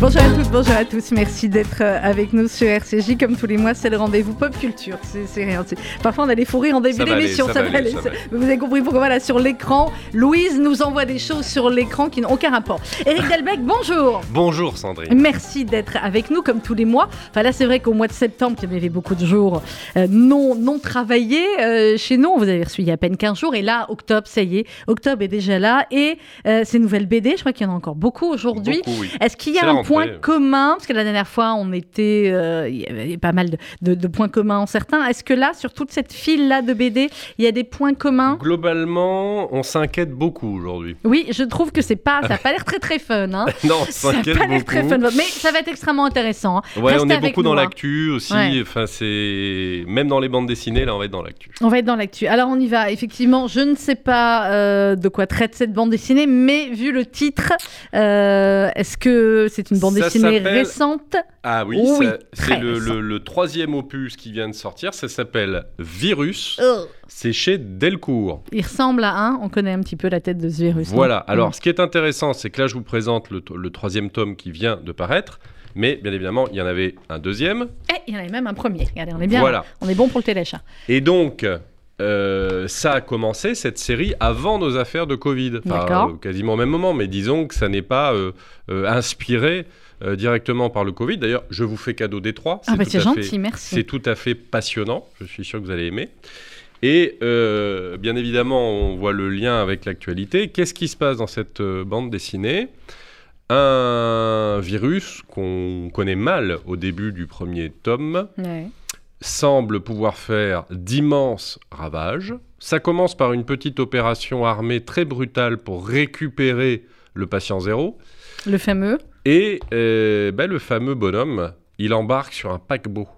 Bonjour à toutes, bonjour à tous. Merci d'être euh, avec nous sur RCJ. Comme tous les mois, c'est le rendez-vous pop culture. C'est rien. Parfois, on a des fous rires en début d'émission. Ça, va aller. Vous avez compris pourquoi voilà sur l'écran, Louise nous envoie des choses sur l'écran qui n'ont aucun rapport. Eric Delbecq, bonjour. Bonjour Sandrine. Merci d'être avec nous comme tous les mois. Enfin là, c'est vrai qu'au mois de septembre, il y avait beaucoup de jours euh, non non travaillés euh, chez nous. Vous avez reçu il y a à peine 15 jours et là, octobre, ça y est, octobre est déjà là et ces nouvelles BD, je crois qu'il y en a encore beaucoup aujourd'hui. Oui. Est-ce qu'il y a un point commun, parce que la dernière fois, on était, euh, il y avait pas mal de, points communs en certains. Est-ce que là, sur toute cette file-là de BD, il y a des points communs? Globalement, on s'inquiète beaucoup aujourd'hui. Oui, je trouve que c'est pas, ça n'a pas l'air très très fun. Hein. non, on s'inquiète beaucoup. L'air très fun, mais ça va être extrêmement intéressant. Hein. Ouais, on est beaucoup dans hein. l'actu aussi. Enfin, c'est même dans les bandes dessinées, là, on va être dans l'actu. On va être dans l'actu. Alors, on y va. Effectivement, je ne sais pas euh, de quoi traite cette bande dessinée, mais vu le titre, euh, est-ce que c'est une bande dessinée récente. Ah oui, c'est le, troisième opus qui vient de sortir. Ça s'appelle Virus. C'est chez Delcourt. Il ressemble à un. On connaît un petit peu la tête de ce virus. Voilà. Alors, ce qui est intéressant, c'est que là, je vous présente le, troisième tome qui vient de paraître. Mais bien évidemment, il y en avait un deuxième. Et eh, il y en avait même un premier. Regardez, on est bien. Voilà. On est bon pour le téléchat. Et donc, euh, ça a commencé cette série avant nos affaires de Covid, enfin, euh, quasiment au même moment, mais disons que ça n'est pas euh, inspiré directement par le Covid. D'ailleurs, je vous fais cadeau des trois. Ah bah c'est gentil, merci. C'est tout à fait passionnant. Je suis sûr que vous allez aimer. Et bien évidemment, on voit le lien avec l'actualité. Qu'est-ce qui se passe dans cette bande dessinée? Un virus qu'on connaît mal au début du premier tome semble pouvoir faire d'immenses ravages. Ça commence par une petite opération armée très brutale pour récupérer le patient zéro. Le fameux et euh, ben, le fameux bonhomme, il embarque sur un paquebot.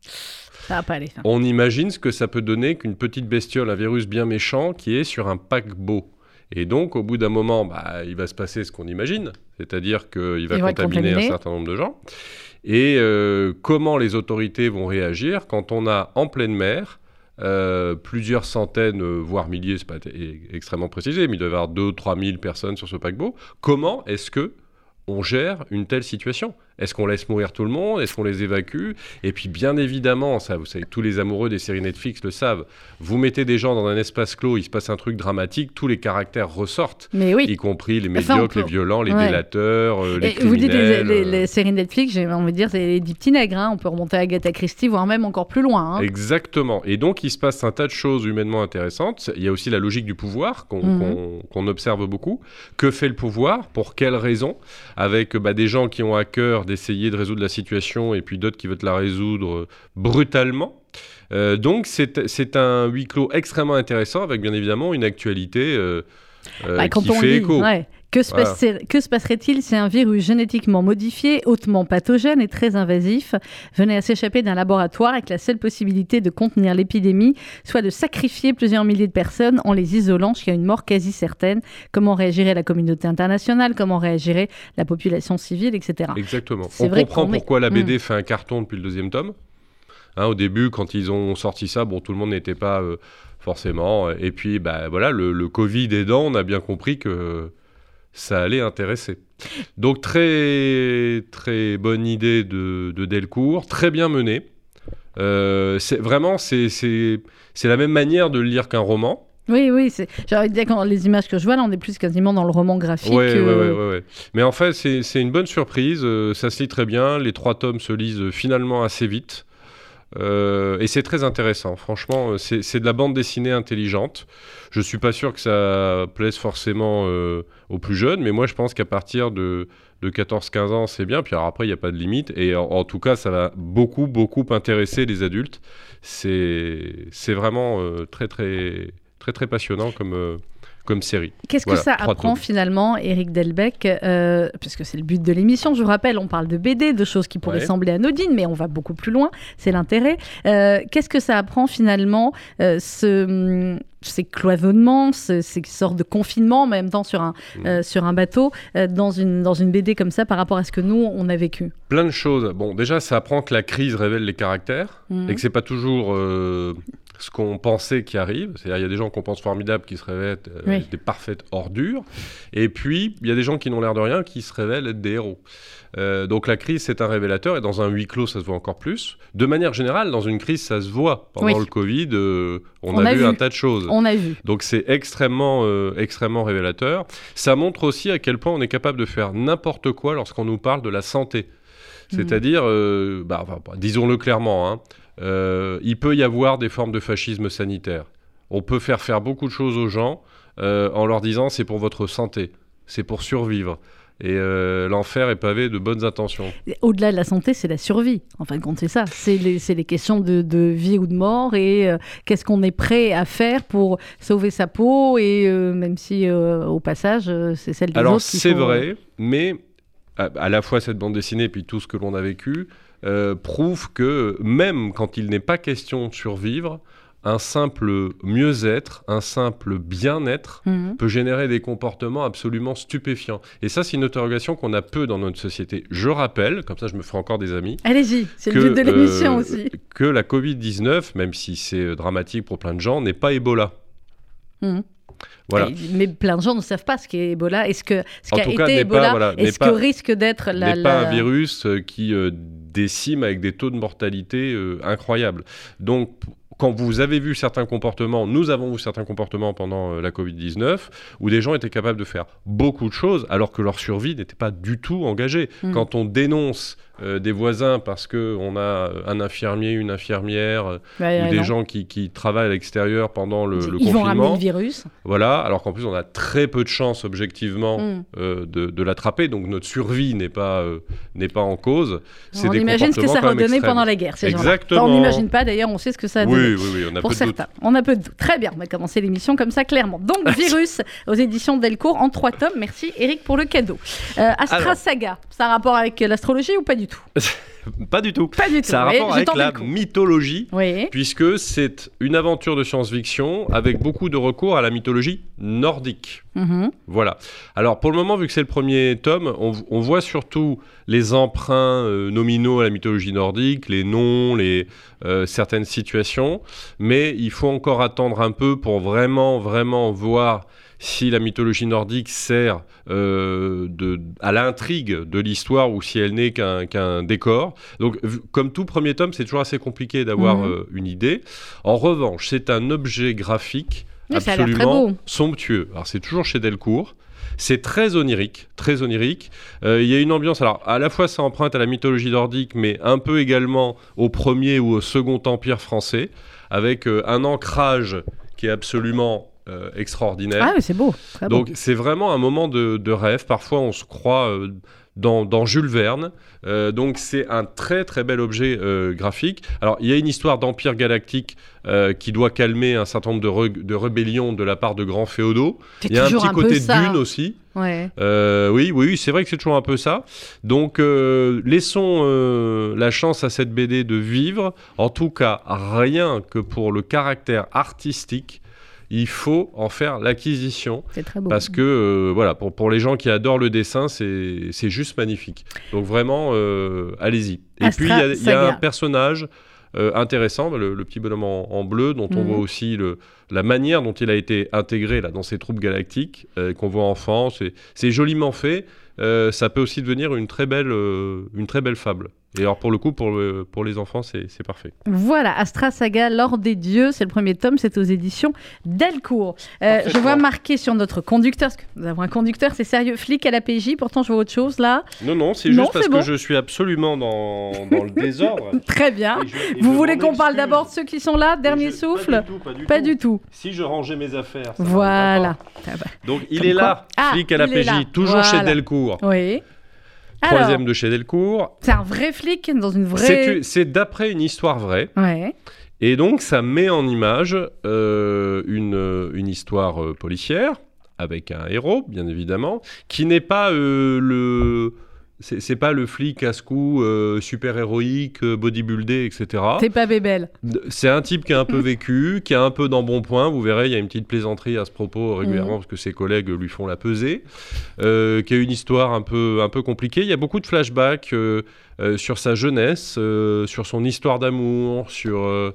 Ça va pas aller. On imagine ce que ça peut donner qu'une petite bestiole, un virus bien méchant, qui est sur un paquebot. Et donc, au bout d'un moment, bah, il va se passer ce qu'on imagine, c'est-à-dire qu'il va contaminer un certain nombre de gens. Et euh, comment les autorités vont réagir quand on a en pleine mer euh, plusieurs centaines, voire milliers, c'est pas extrêmement précisé, mais il doit y avoir 2 ou 3 000 personnes sur ce paquebot. Comment est-ce que on gère une telle situation? Est-ce qu'on laisse mourir tout le monde? Est-ce qu'on les évacue? Et puis bien évidemment, ça vous savez, tous les amoureux des séries Netflix le savent, vous mettez des gens dans un espace clos, il se passe un truc dramatique, tous les caractères ressortent, Mais oui. y compris les médiocres, les violents, les délateurs, euh, les Et Vous dites les, les, séries Netflix, j'ai envie de dire, c'est des petits nègres, hein. on peut remonter à Agatha Christie, voire même encore plus loin. Hein. Exactement. Et donc il se passe un tas de choses humainement intéressantes. Il y a aussi la logique du pouvoir qu'on mhm. observe beaucoup. Que fait le pouvoir? Pour quelles raisons? Avec bah, des gens qui ont à cœur d'essayer de résoudre la situation et puis d'autres qui veulent la résoudre euh, brutalement. Euh, donc c'est un huis clos extrêmement intéressant avec bien évidemment une actualité euh, bah, qui fait écho. Que se, passerait-il si un virus génétiquement modifié, hautement pathogène et très invasif venait à s'échapper d'un laboratoire avec la seule possibilité de contenir l'épidémie, soit de sacrifier plusieurs milliers de personnes en les isolant jusqu'à une mort quasi certaine? Comment réagirait la communauté internationale? Comment réagirait la population civile, etc. Exactement. On comprend pourquoi la BD hmm. fait un carton depuis le deuxième tome. Hein, au début, quand ils ont sorti ça, bon, tout le monde n'était pas euh, forcément. Et puis, bah, voilà, le, le Covid aidant, on a bien compris que ça allait intéresser. Donc très très bonne idée de, Delcourt, très bien menée. Euh, c'est vraiment c'est la même manière de le lire qu'un roman. Oui, oui, de dire quand les images que je vois là, on est plus quasiment dans le roman graphique. Oui, oui, oui. Mais en fait, c'est une bonne surprise. Euh, ça se lit très bien. Les trois tomes se lisent finalement assez vite. Euh, et c'est très intéressant, franchement, euh, c'est de la bande dessinée intelligente. Je suis pas sûr que ça plaise forcément euh, aux plus jeunes, mais moi je pense qu'à partir de, de 14-15 ans, c'est bien. Puis après, il n'y a pas de limite. Et en, tout cas, ça va beaucoup, beaucoup intéresser les adultes. C'est vraiment très, très, très, très passionnant comme comme série. Qu'est-ce que ça apprend finalement, Eric Delbecq euh, Puisque c'est le but de l'émission, je vous rappelle, on parle de BD, de choses qui pourraient sembler anodines, mais on va beaucoup plus loin, c'est l'intérêt. Euh, qu'est-ce que ça apprend finalement, euh, ce, ces cloisonnements, ces, sortes de confinement en même temps sur un, mm. sur un bateau, dans, une, dans une BD comme ça par rapport à ce que nous, on a vécu? Plein de choses. Bon, déjà, ça apprend que la crise révèle les caractères mm. et que c'est pas toujours ce qu'on pensait qui arrive. C'est-à-dire, il y a des gens qu'on pense formidables qui se révèlent être des parfaites ordures. Et puis, il y a des gens qui n'ont l'air de rien qui se révèlent être des héros. Euh, donc la crise, c'est un révélateur, et dans un huis clos, ça se voit encore plus. De manière générale, dans une crise, ça se voit. Pendant le Covid, euh, on, a, vu, un tas de choses. On a vu. Donc c'est extrêmement, euh, extrêmement révélateur. Ça montre aussi à quel point on est capable de faire n'importe quoi lorsqu'on nous parle de la santé. Hmm. C'est-à-dire, bah, disons-le clairement, hein, il peut y avoir des formes de fascisme sanitaire. On peut faire faire beaucoup de choses aux gens en leur disant c'est pour votre santé, c'est pour survivre. Et euh, l'enfer est pavé de bonnes intentions. Au-delà de la santé, c'est la survie. En fin de compte, c'est ça. C'est les, les, questions de, de, vie ou de mort et euh, qu'est-ce qu'on est prêt à faire pour sauver sa peau et euh, même si au passage, c'est celle des Alors, autres. Alors c'est vrai, mais à, à, la fois cette bande dessinée et puis tout ce que l'on a vécu prouve que même quand il n'est pas question de survivre, un simple mieux-être, un simple bien-être mhm. peut générer des comportements absolument stupéfiants. Et ça, c'est une interrogation qu'on a peu dans notre société. Je rappelle, comme ça je me ferai encore des amis. Allez-y, c'est le but de l'émission euh, aussi. Que la Covid-19, même si c'est euh, dramatique pour plein de gens, n'est pas Ebola. Mhm. Voilà. mais plein de gens ne savent pas ce qu'est Ebola. Est-ce que ce qu'a été Ebola, est-ce que risque d'être la, n'est pas un virus euh, qui décime avec des taux de mortalité incroyables. Donc quand vous avez vu certains comportements, nous avons vu certains comportements pendant euh, la Covid-19, où des gens étaient capables de faire beaucoup de choses alors que leur survie n'était pas du tout engagée. Mm. Quand on dénonce euh, des voisins parce qu'on a euh, un infirmier, une infirmière, ou des gens qui, travaillent à l'extérieur pendant le, le Ils vont ramener le virus. Voilà, alors qu'en plus on a très peu de chances objectivement mm. de, l'attraper, donc notre survie n'est pas, n'est pas en cause. On imagine ce que ça a redonné pendant la guerre, Exactement. on n'imagine pas d'ailleurs, on sait ce que ça a donné. Oui, oui, on a pour peu certains. On a peu de doute. Très bien, on va commencer l'émission comme ça, clairement. Donc, Virus aux éditions Delcourt en trois tomes. Merci, Eric, pour le cadeau. Euh, Astra Saga, ça a un rapport avec l'astrologie ou pas du tout Pas du tout. Pas du tout. Ça a rapport avec la mythologie, puisque c'est une aventure de science-fiction avec beaucoup de recours à la mythologie nordique. Mhm. Voilà. Alors pour le moment, vu que c'est le premier tome, on, voit surtout les emprunts euh, nominaux à la mythologie nordique, les noms, les euh, certaines situations, mais il faut encore attendre un peu pour vraiment, vraiment voir si la mythologie nordique sert euh, de, à l'intrigue de l'histoire ou si elle n'est qu'un décor. Donc, comme tout premier tome, c'est toujours assez compliqué d'avoir mhm. euh, une idée. En revanche, c'est un objet graphique absolument somptueux. Alors, c'est toujours chez Delcourt. C'est très onirique, très onirique. Euh, il y a une ambiance, alors à la fois ça emprunte à la mythologie nordique, mais un peu également au premier ou au second empire français, avec un ancrage qui est absolument euh, extraordinaire. Ah, c'est beau. Donc, c'est vraiment un moment de, rêve. Parfois, on se croit euh, dans, Jules Verne. Euh, donc, c'est un très, très bel objet graphique. Alors, il y a une histoire d'empire galactique qui doit calmer un certain nombre de, de, rébellions de la part de grands féodaux. Il y a un petit côté dune aussi. Ouais. oui, oui, c'est vrai que c'est toujours un peu ça. Donc, laissons la chance à cette BD de vivre. En tout cas, rien que pour le caractère artistique il faut en faire l'acquisition. Parce que, euh, voilà, pour, pour les gens qui adorent le dessin, c'est juste magnifique. Donc vraiment, euh, allez-y. Et puis, il y, a un personnage euh, intéressant, le, petit bonhomme en, bleu, dont on mhm. voit aussi le, la manière dont il a été intégré là, dans ces troupes galactiques, qu'on voit enfant. C'est joliment fait. ça peut aussi devenir une très belle, une très belle fable. Et alors pour le coup, pour, pour les enfants, c'est parfait. Voilà, Astra Saga, l'or des dieux, c'est le premier tome, c'est aux éditions Delcourt. Euh, je vois marqué sur notre conducteur, parce que nous avons un conducteur, c'est sérieux, flic à la PJ, pourtant je vois autre chose là. Non, non, c'est juste parce que je suis absolument dans, dans le désordre. Très bien. Vous voulez qu'on parle d'abord de ceux qui sont là, dernier souffle Pas du tout. Si je rangeais mes affaires. Ça voilà. Donc il est là, ah, flic à la PJ, toujours chez Delcourt. Oui. Troisième de chez Delcourt. C'est un vrai flic dans une vraie. C'est d'après une histoire vraie. Ouais. Et donc, ça met en image euh, une, une, histoire euh, policière, avec un héros, bien évidemment, qui n'est pas euh, le c'est pas le flic casse-cou euh, super héroïque, euh, bodybuildé, etc. C'est pas Bébel. C'est un type qui a un peu vécu, qui a un peu d'embonpoint. Vous verrez, il y a une petite plaisanterie à ce propos régulièrement mhm. parce que ses collègues lui font la pesée. Euh, qui a une histoire un peu, un peu compliquée. Il y a beaucoup de flashbacks sur sa jeunesse, sur son histoire d'amour, sur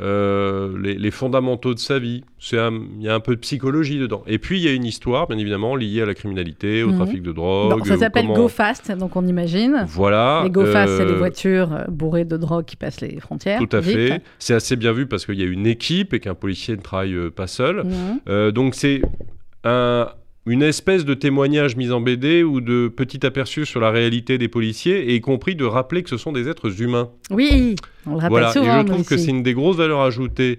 euh, les, fondamentaux de sa vie. Il y a un peu de psychologie dedans. Et puis, il y a une histoire, bien évidemment, liée à la criminalité, au mhm. trafic de drogue. ça s'appelle Go Fast, donc on imagine. Voilà. Les Go Fast, c'est les voitures bourrées de drogue qui passent les frontières. Tout à fait. C'est assez bien vu parce qu'il y a une équipe et qu'un policier ne travaille pas seul. Mhm. donc, c'est un, une espèce de témoignage mis en BD ou de petit aperçu sur la réalité des policiers, et y compris de rappeler que ce sont des êtres humains. Oui, on le rappelle voilà. souvent. Et je trouve que c'est une des grosses valeurs ajoutées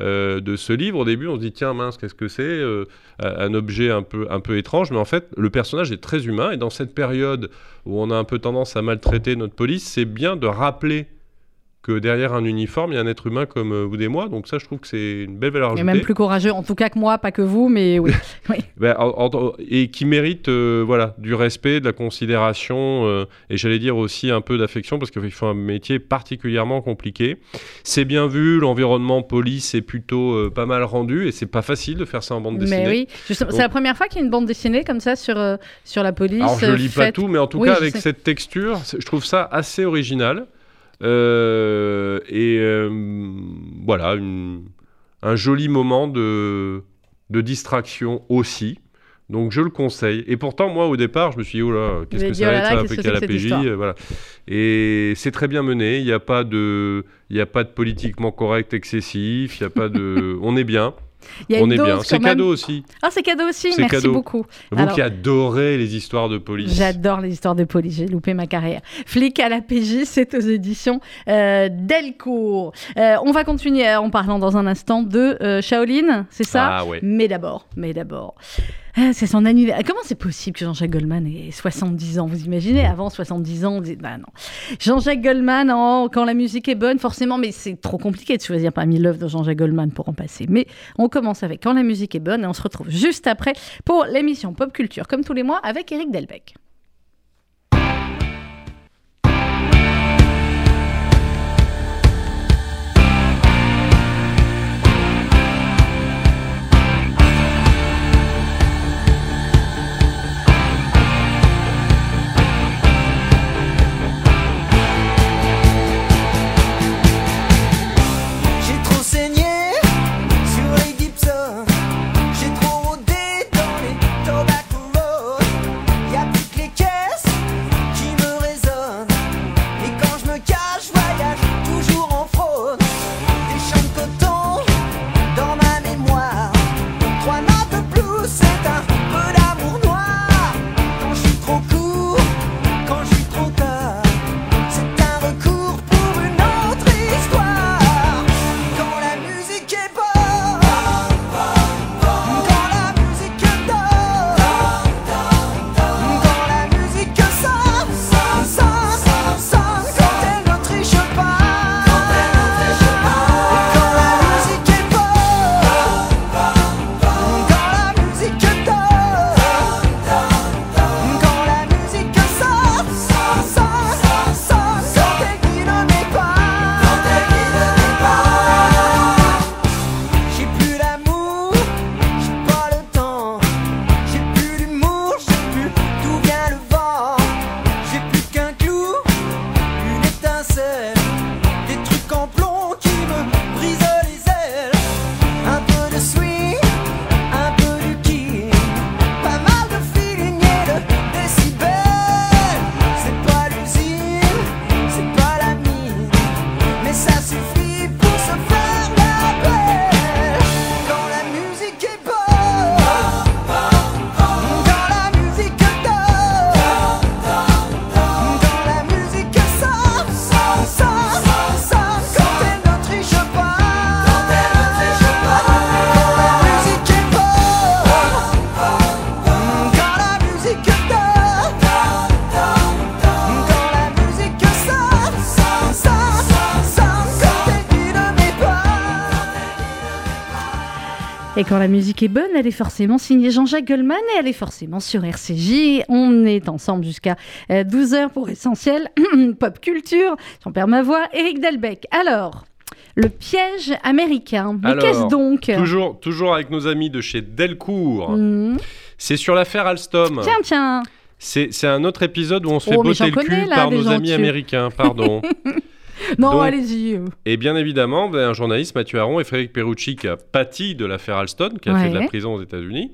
euh, de ce livre. Au début, on se dit tiens mince, qu'est-ce que c'est euh, Un objet un peu, un peu étrange, mais en fait, le personnage est très humain. Et dans cette période où on a un peu tendance à maltraiter notre police, c'est bien de rappeler que derrière un uniforme, il y a un être humain comme euh, vous et moi. Donc ça, je trouve que c'est une belle valeur ajoutée. Et même plus courageux, en tout cas que moi, pas que vous, mais oui. Ben, et qui mérite euh, voilà, du respect, de la considération, euh, et j'allais dire aussi un peu d'affection, parce qu'il faut un métier particulièrement compliqué. C'est bien vu, l'environnement police est plutôt pas mal rendu, et c'est pas facile de faire ça en bande dessinée. Mais oui, c'est la première fois qu'il y a une bande dessinée comme ça sur, sur la police. Alors je lis pas tout, mais en tout cas avec cette texture, je trouve ça assez original. Euh, et euh, voilà, un joli moment de, de distraction aussi. Donc je le conseille. Et pourtant, moi, au départ, je me suis dit, oh là, qu'est-ce que ça va être ça, la PJ voilà. Et c'est très bien mené. Il n'y a, pas de... A pas de politiquement correct excessif. Il y a pas de... On est bien. On est bien. C'est cadeau aussi. Ah, c'est cadeau aussi. Merci beaucoup. Vous qui adorez les histoires de police. J'adore les histoires de police. J'ai loupé ma carrière. Flic à la PJ, c'est aux éditions euh, Delcourt. Euh, on va continuer en parlant dans un instant de euh, Shaolin, c'est ça? Ah ouais. Mais d'abord, mais d'abord. Ah, c'est son anniversaire. Comment c'est possible que Jean-Jacques Goldman ait 70 ans Vous imaginez Avant 70 ans, on dit bah non. Jean-Jacques Goldman, quand la musique est bonne, forcément, mais c'est trop compliqué de choisir parmi l'œuvre de Jean-Jacques Goldman pour en passer. Mais on commence avec quand la musique est bonne et on se retrouve juste après pour l'émission Pop Culture, comme tous les mois, avec Eric Delbecq. Et quand la musique est bonne, elle est forcément signée Jean-Jacques Goldman et elle est forcément sur RCJ. On est ensemble jusqu'à 12h euh, pour Essentiel Pop Culture. J'en perds ma voix. Eric Delbecq. Alors, le piège américain. Mais qu'est-ce donc? toujours, toujours avec nos amis de chez Delcourt. Mhm. C'est sur l'affaire Alstom. Tiens, tiens. C'est un autre épisode où on se fait oh, botter le cul par nos amis américains, pardon. non, allez-y. Et bien évidemment, ben, un journaliste, Mathieu Aron et Frédéric Perucci, qui a pâti de l'affaire Alston, qui a fait de la prison aux États-Unis.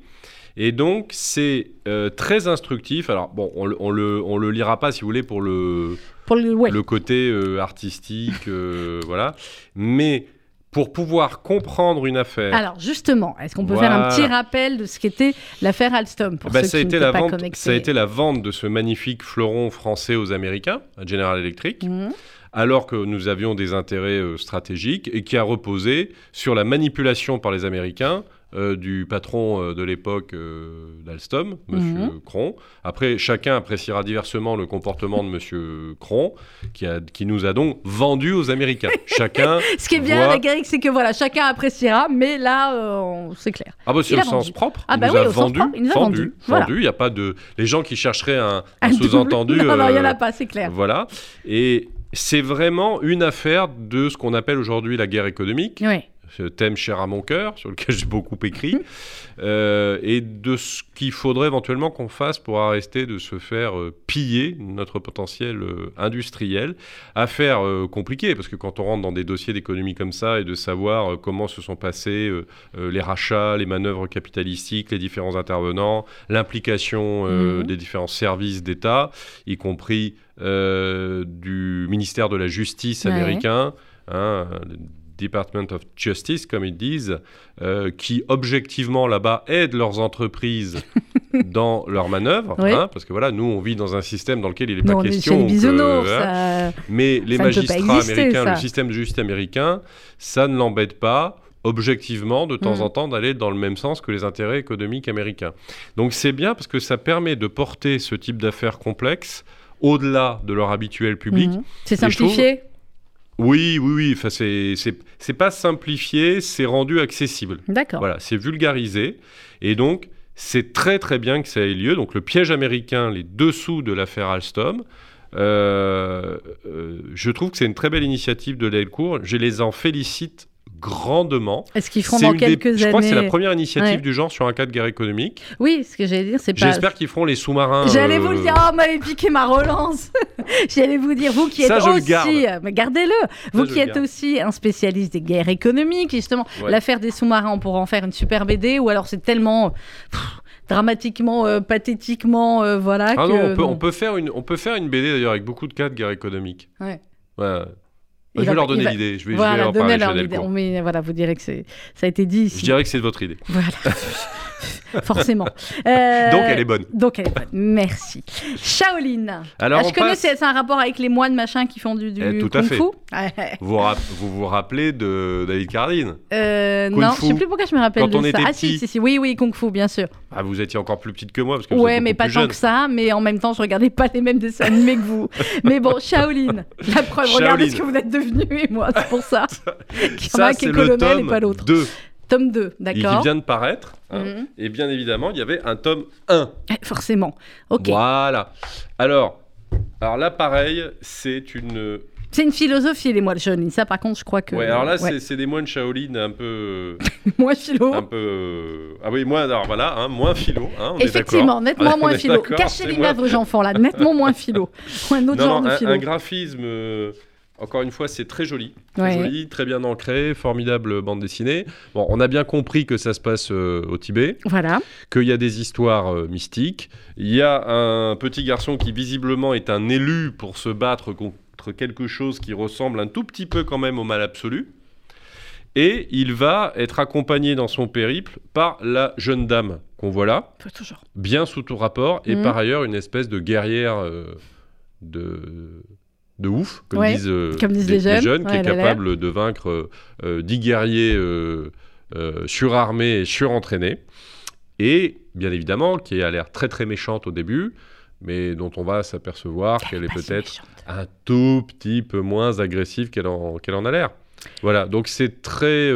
Et donc, c'est euh, très instructif. Alors, bon, on, on, le, on le lira pas, si vous voulez, pour le, pour le, le côté euh, artistique, euh, voilà. Mais pour pouvoir comprendre une affaire. Alors justement, est-ce qu'on peut faire un petit rappel de ce qu'était l'affaire Alstom pour bah, ceux ça, a été la vente, ça a été la vente de ce magnifique fleuron français aux Américains, à General Electric. Mmh. Alors que nous avions des intérêts stratégiques et qui a reposé sur la manipulation par les Américains euh, du patron euh, de l'époque euh, d'Alstom, M. Mhm. Cron. Après, chacun appréciera diversement le comportement de M. Cron, qui, a, qui nous a donc vendu aux Américains. chacun. Ce qui est bien avec Eric, c'est que voilà, chacun appréciera, mais là, c'est clair. Ah bah c'est le sens propre. Ah bah il, nous a vendu, il nous a vendu, vendu. Il n'y a pas de les gens qui chercheraient un, sous-entendu. non, non, il n'y en a pas, c'est clair. Voilà. Et c'est vraiment une affaire de ce qu'on appelle aujourd'hui la guerre économique. Oui ce thème cher à mon cœur, sur lequel j'ai beaucoup écrit, euh, et de ce qu'il faudrait éventuellement qu'on fasse pour arrêter de se faire euh, piller notre potentiel euh, industriel. Affaire compliquée, parce que quand on rentre dans des dossiers d'économie comme ça, et de savoir comment se sont passés les rachats, les manœuvres capitalistiques, les différents intervenants, l'implication mhm. des différents services d'État, y compris du ministère de la Justice américain, hein, Department of Justice, comme ils disent, euh, qui objectivement là-bas aident leurs entreprises dans leurs manœuvres, hein, parce que voilà, nous on vit dans un système dans lequel il n'est pas question. Hein, mais les magistrats américains, le système de justice américain, ça ne l'embête pas objectivement de temps mm. en temps d'aller dans le même sens que les intérêts économiques américains. Donc c'est bien parce que ça permet de porter ce type d'affaires complexes au-delà de leur habituel public. Mm. C'est simplifié oui, oui, oui. Enfin, c'est pas simplifié, c'est rendu accessible. D'accord. Voilà, c'est vulgarisé. Et donc, c'est très très bien que ça ait lieu. Donc, le piège américain, les dessous de l'affaire Alstom. Euh, euh, je trouve que c'est une très belle initiative de Delcourt. Je les en félicite grandement. Est-ce qu'ils feront dans quelques années Je crois que c'est la première initiative du genre sur un cas de guerre économique. Oui, ce que j'allais dire, c'est pas. J'espère qu'ils feront les sous-marins. J'allais vous le dire, oh, m'avez piqué ma relance. j'allais vous dire, vous qui êtes aussi, mais gardez-le, vous qui êtes aussi un spécialiste des guerres économiques, justement, l'affaire des sous-marins, on pourrait en faire une super BD, ou alors c'est tellement. dramatiquement, euh, pathétiquement, euh, voilà. Ah non, on peut, on peut, faire une, on peut faire une BD d'ailleurs avec beaucoup de cas de guerre économique. Ouais. Ouais je vais leur donner l'idée. Je vais, voilà, je vais leur parler Mais voilà, vous direz que ça a été dit. Ici. Je dirais que c'est votre idée. Voilà. Forcément. Euh, donc elle est bonne. Donc elle est bonne. Merci. Shaolin. Alors, je connais, c'est un rapport avec les moines machin qui font du, du eh, tout kung à fait. fu. vous, vous vous rappelez de David Carradine? Euh, Non, je sais plus pourquoi je me rappelle de ça. ah si, si, si, oui, oui, kung fu, bien sûr. Ah, vous étiez encore plus petite que moi parce que Ouais, mais pas tant que ça. Mais en même temps, je regardais pas les mêmes dessins animés que vous. mais bon, Shaolin. La preuve, regardez ce que vous êtes devenu et moi, c'est pour ça. ça, c'est le tome et pas l'autre. Tome 2, d'accord. Il vient de paraître. Hein. Mhm. Et bien évidemment, il y avait un tome 1. Eh, forcément. Ok. Voilà. Alors, alors là, pareil, c'est une. C'est une philosophie, les moines Shaolin. Ça, par contre, je crois que. Ouais, alors là, c'est des moines Shaolin un peu. moins philo. Un peu. Ah oui, moins. Alors voilà, hein, moins philo. Hein, Effectivement, nettement moins philo. Cachez les mains vos enfants, là. Nettement moins philo. Ou un autre genre de philo. Un graphisme. Euh, encore une fois, c'est très joli. Très joli, très bien ancré, formidable bande dessinée. Bon, on a bien compris que ça se passe euh, au Tibet. Voilà. Qu'il y a des histoires euh, mystiques. Il y a un petit garçon qui visiblement est un élu pour se battre contre quelque chose qui ressemble un tout petit peu quand même au mal absolu. Et il va être accompagné dans son périple par la jeune dame qu'on voit là. Toujours. Bien sous tout rapport. Et mhm. par ailleurs, une espèce de guerrière euh, de de ouf, comme, disent, euh, les, jeunes, qui est capable de vaincre euh, 10 guerriers euh, euh, surarmés et surentraînés. Et bien évidemment, qui a l'air très très méchante au début, mais dont on va s'apercevoir qu'elle est peut-être un tout petit peu moins agressive qu'elle en, qu'elle en a l'air. Voilà, donc c'est très,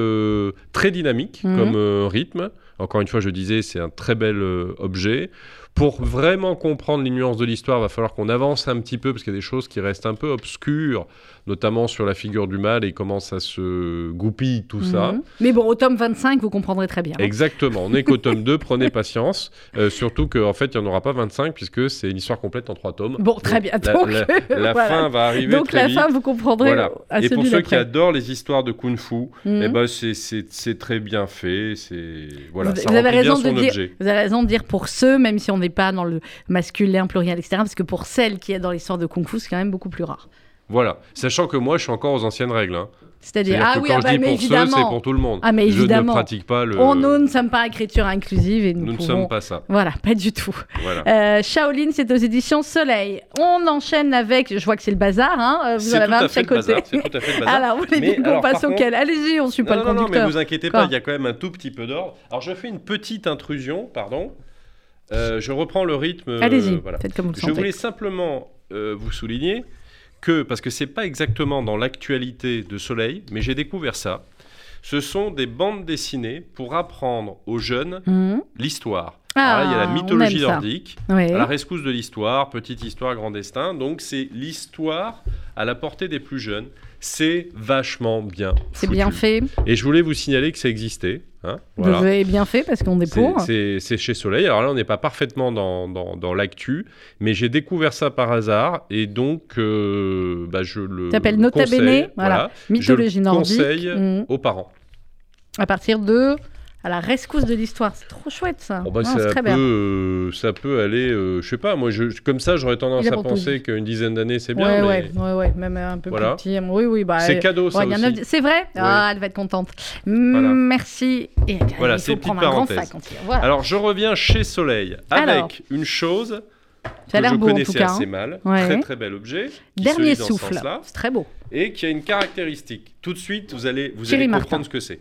très dynamique mhm. comme rythme. Encore une fois, je disais, c'est un très bel objet. Pour vraiment comprendre les nuances de l'histoire, il va falloir qu'on avance un petit peu parce qu'il y a des choses qui restent un peu obscures notamment sur la figure du mal et comment ça se goupille tout ça. Mhm. Mais bon, au tome 25, vous comprendrez très bien. Exactement, on n'est qu'au tome 2, prenez patience. Euh, surtout qu'en fait, il n'y en aura pas 25 puisque c'est une histoire complète en trois tomes. Bon, très bien. Donc, la, fin va arriver Donc très la fin, vous comprendrez. Voilà. et pour ceux qui adorent les histoires de Kung Fu, mhm. eh ben, c'est très bien fait. Voilà, vous, avez raison de dire, Vous avez raison de dire pour ceux, même si on n'est pas dans le masculin, pluriel, etc. Parce que pour celles qui est dans l'histoire de Kung Fu, c'est quand même beaucoup plus rare. Voilà, sachant que moi, je suis encore aux anciennes règles. Hein. C'est-à-dire, ah oui, quand ah je bah, dis pour évidemment. ceux, c'est pour tout le monde. Ah mais évidemment. Je ne pratique pas le. On, nous ne sommes pas écriture inclusive et nous, nous ne sommes pas ça. Voilà, pas du tout. Voilà. Euh, Shaolin, c'est aux éditions Soleil. On enchaîne avec, je vois que c'est le bazar, hein. Euh, vous en avez un de chaque côté. C'est tout à fait le bazar. alors, vous voulez qu'on passe auquel Allez-y, on ne suit pas le conducteur. Non, mais vous inquiétez pas, il y a quand même un tout petit peu d'ordre. Alors, je fais une petite intrusion, pardon. Euh, je reprends le rythme. Allez-y, voilà. comme vous Je voulais simplement vous souligner que, parce que c'est pas exactement dans l'actualité de Soleil, mais j'ai découvert ça. Ce sont des bandes dessinées pour apprendre aux jeunes mmh. l'histoire. Ah, il y a la mythologie nordique, la rescousse de l'histoire, petite histoire, grand destin. Donc c'est l'histoire à la portée des plus jeunes. C'est vachement bien. C'est bien fait. Et je voulais vous signaler que ça existait. Hein, vous avez bien fait parce qu'on est pour. C'est chez Soleil. Alors là, on n'est pas parfaitement dans, dans, l'actu, mais j'ai découvert ça par hasard et donc euh, bah, je le. s'appelle Nota Bene, voilà. mythologie nordique. conseille mmh. aux parents. À partir de à la rescousse de l'histoire. C'est trop chouette ça. Oh, bah, ça, peut, euh, ça peut aller, euh, je sais pas, moi je, comme ça j'aurais tendance à penser qu'une dizaine d'années c'est bien. Ouais, mais... ouais, ouais, même un peu plus petit. Oui, oui, bah, c'est cadeau ça aussi. C'est vrai Ah, elle va être contente. Merci. Et, voilà, c'est petite parenthèse. Voilà. Alors je reviens chez Soleil avec une chose que je connaissais assez hein. mal. Très très bel objet. Dernier souffle. C'est très beau. Et qui a une caractéristique. Tout de suite, vous allez, vous allez comprendre ce que c'est.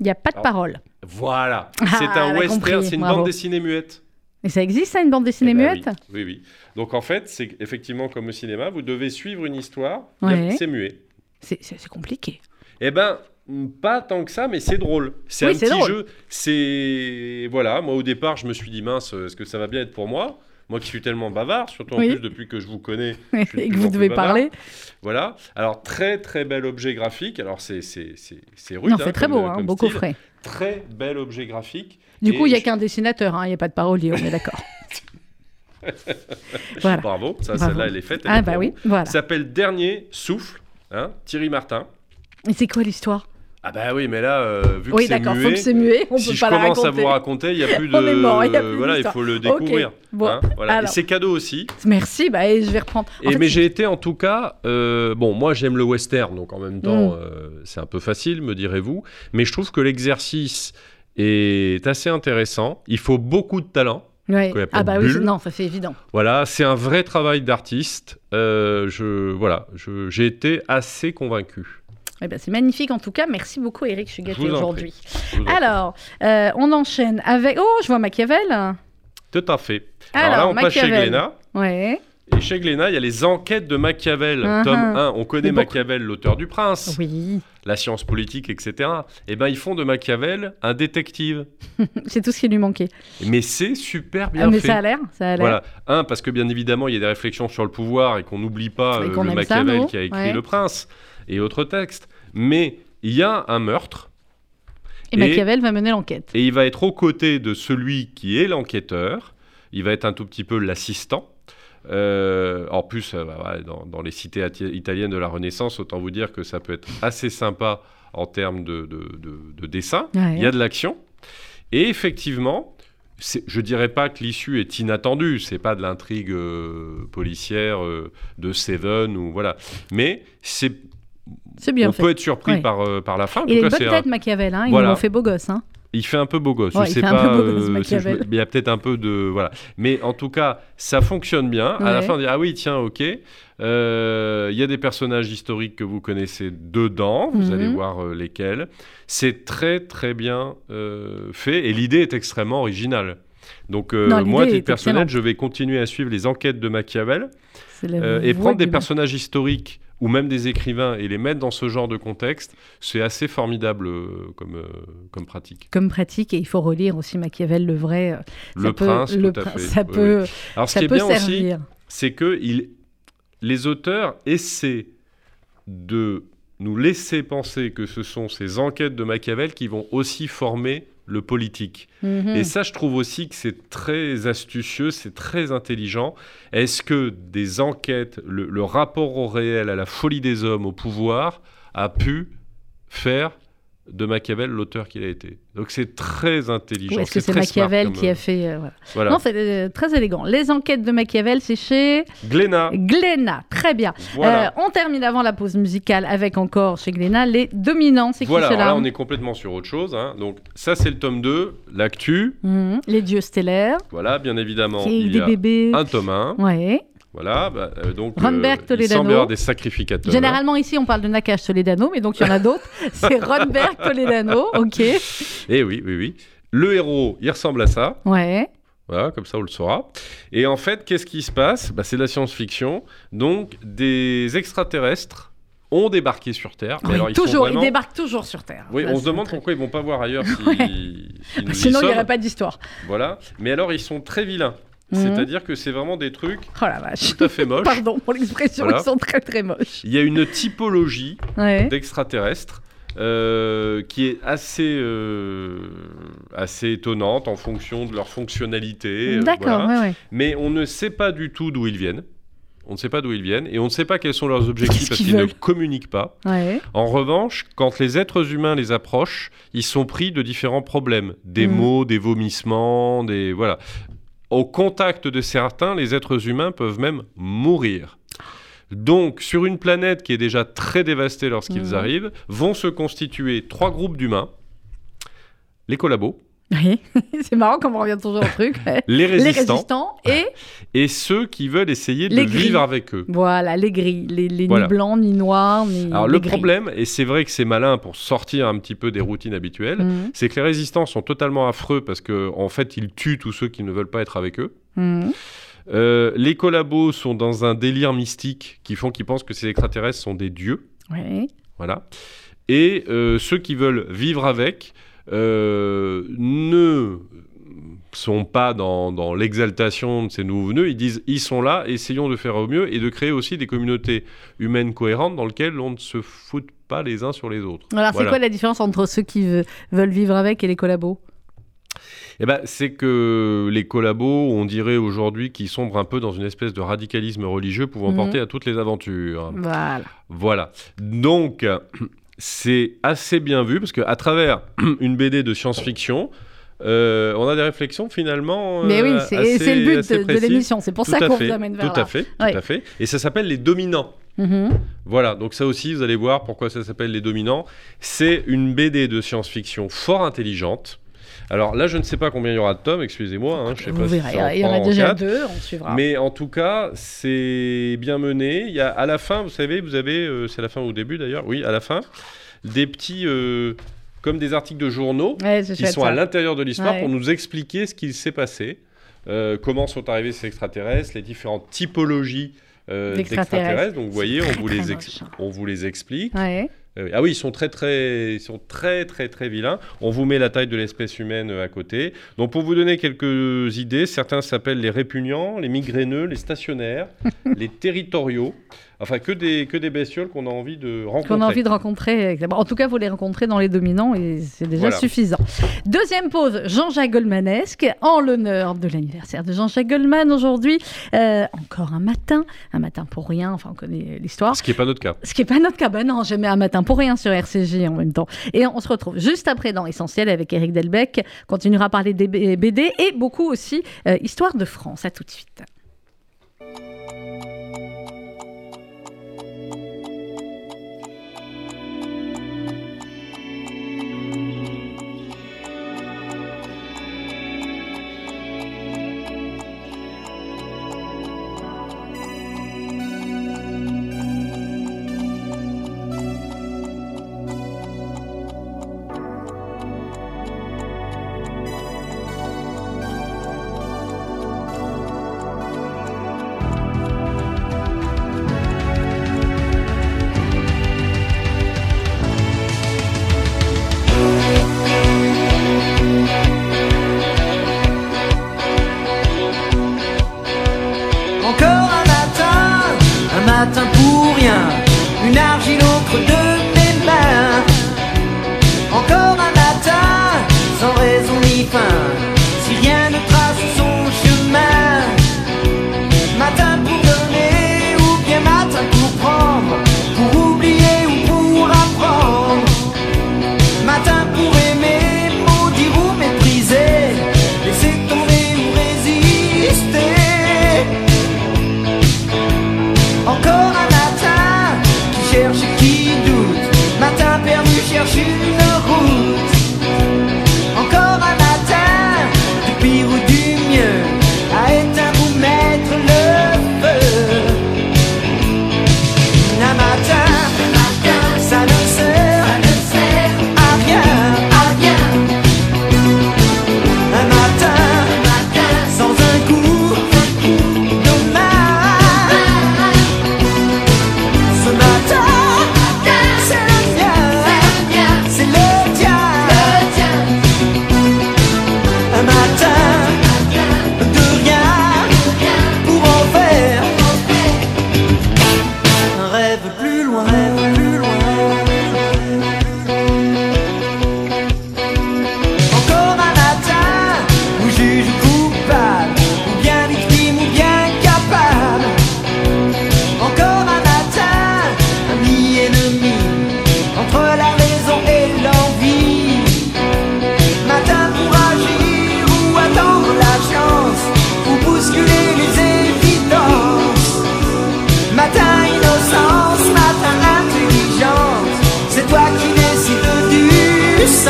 Il n'y a pas de parole. Voilà. Ah, c'est un western, c'est une bande dessinée muette. Et ça existe, ça, une bande dessinée eh ben muette oui. oui, Donc en fait, c'est effectivement comme au cinéma, vous devez suivre une histoire, c'est muet. C'est compliqué. Eh ben, pas tant que ça, mais c'est drôle. C'est un petit jeu. C'est voilà. Moi, au départ, je me suis dit mince, est-ce que ça va bien être pour moi? Moi qui suis tellement bavard, surtout en plus depuis que je vous connais. et que vous devez parler. Voilà. Alors, très très bel objet graphique. Alors, c'est rude. Non, c'est hein, très beau, hein, beau coffret. Très bel objet graphique. Du coup, il n'y a qu'un dessinateur, hein, il n'y a pas de parolier, on est d'accord. voilà. Bravo, ça, celle-là, elle est faite. ah, bah oui, voilà. S'appelle Dernier Souffle, hein, Thierry Martin. Et c'est quoi l'histoire? Ah bah oui, mais là, euh, vu que c'est muet, faut que c'est muet, on si peut pas je commence à vous raconter, il n'y a plus de... on est mort, il y a plus Voilà, il faut le découvrir. Bon, hein, voilà. Et c'est cadeau aussi. Merci, bah, et je vais reprendre. et mais j'ai été en tout cas... Euh, bon, moi j'aime le western, donc en même temps, mm. euh, c'est un peu facile, me direz-vous. Mais je trouve que l'exercice est assez intéressant. Il faut beaucoup de talent. Ouais. Ah bah oui, non, ça c'est évident. Voilà, c'est un vrai travail d'artiste. je, voilà, j'ai été assez convaincu. Eh ben, c'est magnifique en tout cas. Merci beaucoup Eric, je suis gâtée aujourd'hui. Alors, euh, on enchaîne avec... Oh, je vois Machiavel. Tout à fait. Alors, là, on passe chez Glénat. Ouais. Et chez Glénat, il y a les enquêtes de Machiavel. Uh-huh. Tome 1, on connaît Machiavel, l'auteur du Prince. Oui. La science politique, etc. Eh bien, ils font de Machiavel un détective. c'est tout ce qui lui manquait. Mais c'est super bien ah, mais fait. ça a l'air, ça a l'air. Voilà. Un, parce que bien évidemment, il y a des réflexions sur le pouvoir et qu'on n'oublie pas euh, le Machiavel qui a écrit Le Prince et autres textes. Mais il y a un meurtre. Et, Machiavel va mener l'enquête. Et il va être aux côtés de celui qui est l'enquêteur. Il va être un tout petit peu l'assistant. Euh, en plus, euh, bah, dans, les cités italiennes de la Renaissance, autant vous dire que ça peut être assez sympa en termes de, dessin. il y a de l'action. Et effectivement, je dirais pas que l'issue est inattendue, c'est pas de l'intrigue euh, policière de Seven ou voilà, mais c'est bien on peut être surpris par, euh, par la fin. il a une bonne tête, Machiavel. Hein, Ils fait beau gosse. Hein. Il fait un peu beau gosse. je sais pas. Euh, il y a peut-être un peu de voilà. Mais en tout cas, ça fonctionne bien. À la fin, on dit ah oui, tiens, ok. Euh, il y a des personnages historiques que vous connaissez dedans. Vous allez mhm. voir lesquels. C'est très très bien fait et l'idée est extrêmement originale. Donc moi, titre personnel, je vais continuer à suivre les enquêtes de Machiavel et prendre des personnages historiques ou même des écrivains, et les mettre dans ce genre de contexte, c'est assez formidable comme, comme pratique. Comme pratique, et il faut relire aussi Machiavel, le vrai. le prince, tout à fait. Ça peut, Alors, ce qui est bien aussi, c'est que il, les auteurs essaient de nous laisser penser que ce sont ces enquêtes de Machiavel qui vont aussi former le politique. Mhm. Et ça, je trouve aussi que c'est très astucieux, c'est très intelligent. Est-ce que des enquêtes, le, rapport au réel, à la folie des hommes, au pouvoir, a pu faire de Machiavel l'auteur qu'il a été. Donc c'est très intelligent. Est-ce que c'est Machiavel qui a fait euh, voilà. Non, c'est euh, très élégant. Les enquêtes de Machiavel, c'est chez Glénat. Glénat, très bien. Euh, on termine avant la pause musicale avec encore chez Glénat les dominants. C'est voilà, qui cela là on est complètement sur autre chose. Hein. Donc ça c'est le tome 2, l'actu. Mhm. Les dieux stellaires. Voilà, bien évidemment. Il y a bébés. un tome 1. Ouais. Voilà, bah, euh, donc Ronberg, euh, Toledano. il semble y avoir des sacrificateurs. Généralement ici on parle de Nakash Toledano, mais donc il y en a d'autres. C'est Ronberg Toledano, ok. Et eh oui, oui, oui. Le héros, il ressemble à ça. Ouais. Voilà, comme ça on le saura. Et en fait, qu'est-ce qui se passe? Bah, C'est de la science-fiction. Donc des extraterrestres ont débarqué sur Terre. Mais alors, ils toujours, ils débarquent toujours sur Terre. Oui, on se demande pourquoi ils vont pas voir ailleurs si, Sinon, il n'y aurait pas d'histoire. Voilà. Mais alors, ils sont très vilains. Mhm. C'est-à-dire que c'est vraiment des trucs oh la vache. tout à fait moches. Pardon pour l'expression, ils sont très très moches. Il y a une typologie d'extraterrestres euh, qui est assez, euh, assez étonnante en fonction de leur fonctionnalité. Euh, D'accord, Mais on ne sait pas du tout d'où ils viennent. On ne sait pas d'où ils viennent et on ne sait pas quels sont leurs objectifs parce qu'ils ne communiquent pas. En revanche, quand les êtres humains les approchent, ils sont pris de différents problèmes, des mhm. maux, des vomissements, des voilà au contact de certains, les êtres humains peuvent même mourir. Donc, sur une planète qui est déjà très dévastée lorsqu'ils mmh. arrivent, vont se constituer trois groupes d'humains. Les collabos, oui, c'est marrant comme on revient toujours au truc. les, résistants. et et ceux qui veulent essayer de vivre avec eux. Voilà, les gris, les, ni blancs, ni noirs, ni Alors le problème, et c'est vrai que c'est malin pour sortir un petit peu des routines habituelles, mhm. c'est que les résistants sont totalement affreux parce qu'en en fait, ils tuent tous ceux qui ne veulent pas être avec eux. Mhm. Euh, les collabos sont dans un délire mystique qui font qu'ils pensent que ces extraterrestres sont des dieux. Oui. Voilà. Et euh, ceux qui veulent vivre avec ne sont pas dans, l'exaltation de ces nouveaux venus, ils disent ils sont là, essayons de faire au mieux et de créer aussi des communautés humaines cohérentes dans lesquelles on ne se fout pas les uns sur les autres. Alors c'est quoi la différence entre ceux qui veulent vivre avec et les collabos? Eh ben, c'est que les collabos, on dirait aujourd'hui qu'ils sombrent un peu dans une espèce de radicalisme religieux pouvant mhm. porter à toutes les aventures. Voilà. Voilà. Donc, c'est assez bien vu parce qu'à travers une BD de science-fiction, euh, on a des réflexions finalement. Mais oui, c'est le but de, l'émission, c'est pour ça qu'on vous amène vers tout À fait, tout à fait. Et ça s'appelle Les Dominants. Mm-hmm. Voilà, donc ça aussi, vous allez voir pourquoi ça s'appelle Les Dominants. C'est une BD de science-fiction fort intelligente. Alors là, je ne sais pas combien il y aura de tomes, excusez-moi. Hein, je sais vous verrez, il y en a déjà deux, on suivra. Mais en tout cas, c'est bien mené. Il y a à la fin, vous savez, vous avez, euh, c'est la fin ou au début d'ailleurs, oui, à la fin, des petits, euh, comme des articles de journaux qui sont à l'intérieur de l'histoire pour nous expliquer ce qu'il s'est passé, euh, comment sont arrivés ces extraterrestres, les différentes typologies d'extraterrestres. Donc vous voyez, on vous, les on vous les explique. Euh, ah oui, ils sont très très, ils sont très très très vilains. On vous met la taille de l'espèce humaine euh, à côté. Donc pour vous donner quelques idées, certains s'appellent les répugnants, les migraineux, les stationnaires, les territoriaux. Enfin, que des, que des bestioles qu'on a envie de rencontrer. Qu'on a envie de rencontrer. En tout cas, vous les rencontrez dans les dominants et c'est déjà suffisant. Deuxième pause, Jean-Jacques Goldmanesque, en l'honneur de l'anniversaire de Jean-Jacques Goldman aujourd'hui. Euh, encore un matin, un matin pour rien, enfin on connaît l'histoire. Ce qui n'est pas notre cas. Ce qui n'est pas notre cas, ben non, jamais un matin pour rien sur RCJ en même temps. Et on se retrouve juste après dans Essentiel avec Eric Delbecq, continuera à parler des BD et beaucoup aussi euh, Histoire de France. À tout de suite.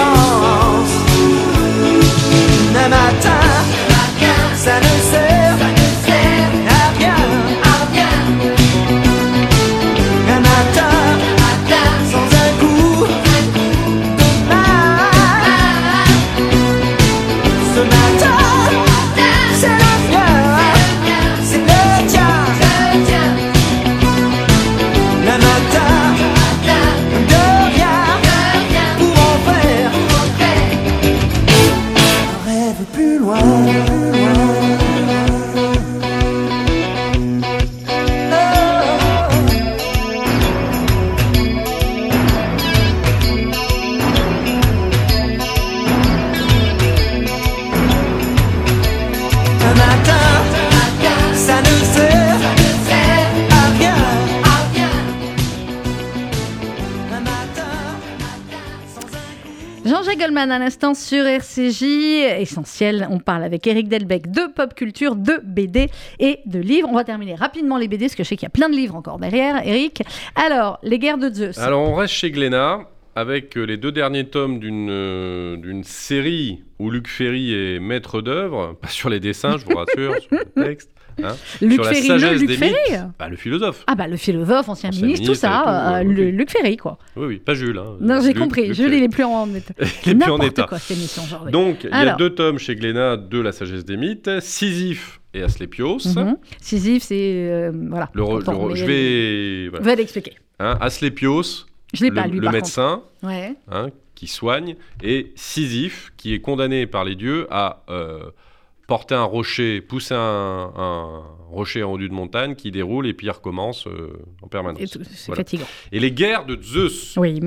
Du Sur RCJ. Essentiel, on parle avec Eric Delbecq de pop culture, de BD et de livres. On va terminer rapidement les BD parce que je sais qu'il y a plein de livres encore derrière, Eric. Alors, Les guerres de Zeus. Alors, on reste chez Glénat avec euh, les deux derniers tomes d'une euh, d'une série où Luc Ferry est maître d'œuvre, pas sur les dessins, je vous rassure, sur le texte. Hein, Luc sur la Ferry, sagesse le Luc des Ferry mythes. Bah, le philosophe. Ah bah le philosophe, ancien, Ancien ministre, tout ministre ça, tout, euh, le- oui. Luc Ferry quoi. Oui, oui, pas Jules. hein. Non, j'ai compris, Luc je Ferry. l'ai plus en état. Il est plus en état. quoi cette émission. Donc, il y a deux tomes chez Glénat de La sagesse des mythes, Sisyphe et Asclépios. Mhm. Sisyphe, c'est euh, voilà. Le re- Pourtant, le je vais. voilà. Va l'expliquer. Hein, Asclépios, Je l'ai le, pas lu le par médecin, contre. Ouais. hein, qui soigne, et Sisyphe, qui est condamné par les dieux à euh, porter un rocher, pousser un, un rocher en haut d'une montagne qui déroule et puis il recommence euh, en permanence. C'est Voilà. fatigant. Et les guerres de Zeus. Oui.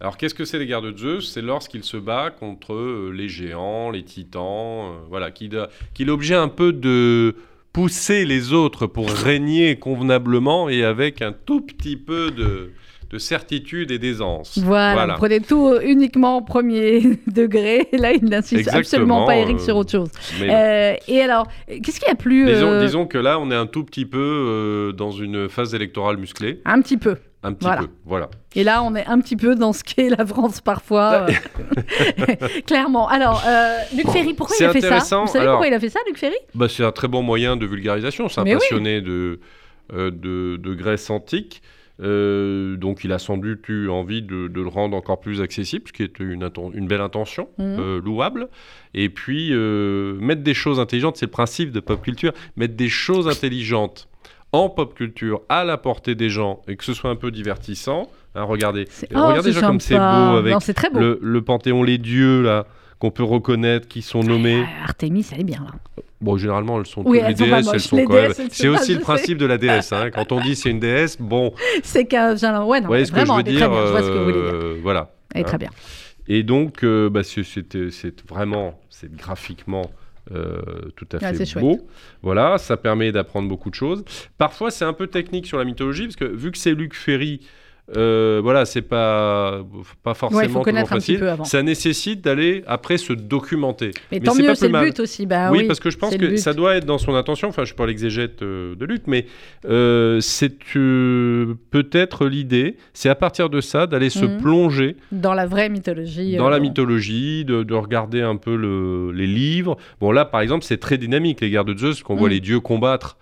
Alors qu'est-ce que c'est les guerres de Zeus? C'est lorsqu'il se bat contre euh, les géants, les titans, euh, voilà, qu'il qu'il est obligé un peu de pousser les autres pour régner convenablement et avec un tout petit peu de, de certitude et d'aisance. Voilà, vous prenez tout euh, uniquement au premier degré. Là, il n'insiste absolument pas, Eric, euh, sur autre chose. Mais Euh, et alors, euh, qu'est-ce qu'il y a plus disons, euh, disons que là, on est un tout petit peu euh, dans une phase électorale musclée, Un petit peu. un petit Voilà. peu, voilà. Et là, on est un petit peu dans ce qu'est la France parfois. euh, Clairement. Alors, euh, Luc Ferry, pourquoi il a fait ça intéressant, Vous savez alors- pourquoi il a fait ça, Luc Ferry? Bah, c'est un très bon moyen de vulgarisation. C'est un Mais oui. passionné de, euh, de, de Grèce antique. Euh, donc, il a sans doute eu envie de, de le rendre encore plus accessible, ce qui est une, belle intention, Mhm. euh, louable. Et puis, euh, mettre des choses intelligentes, c'est le principe de pop culture, mettre des choses intelligentes en pop culture à la portée des gens et que ce soit un peu divertissant. Hein, regardez, regardez Oh, déjà comme c'est beau avec Non, beau. le, le Panthéon, les dieux, là, qu'on peut reconnaître, qui sont nommées. Artemis, elle est bien là. Bon, généralement, elles sont les elles déesses, elles sont quand même. C'est aussi le principe de la déesse. Hein. Quand on dit c'est une déesse, bon. C'est qu'un. Ouais, non, ce que je veux dire. Je vois ce que vous voulez dire. Euh, voilà. Elle est très bien. Et donc, euh, bah, c'est vraiment, c'est graphiquement euh, tout à ah, fait beau. Voilà, ça permet d'apprendre beaucoup de choses. Parfois, c'est un peu technique sur la mythologie, parce que vu que c'est Luc Ferry euh, voilà, c'est pas, pas forcément ouais, facile. Ça nécessite d'aller après se documenter. Mais, tant mieux, c'est le but aussi. Bah, oui, parce que je pense que ça doit être dans son intention. Enfin, je suis pas l'exégète euh, de Luc, mais euh, c'est peut-être l'idée. C'est à partir de ça d'aller se mhm. plonger dans la vraie mythologie. Dans la mythologie, de, regarder un peu les livres. Bon, là, par exemple, c'est très dynamique, les guerres de Zeus, qu'on voit mhm. les dieux combattre.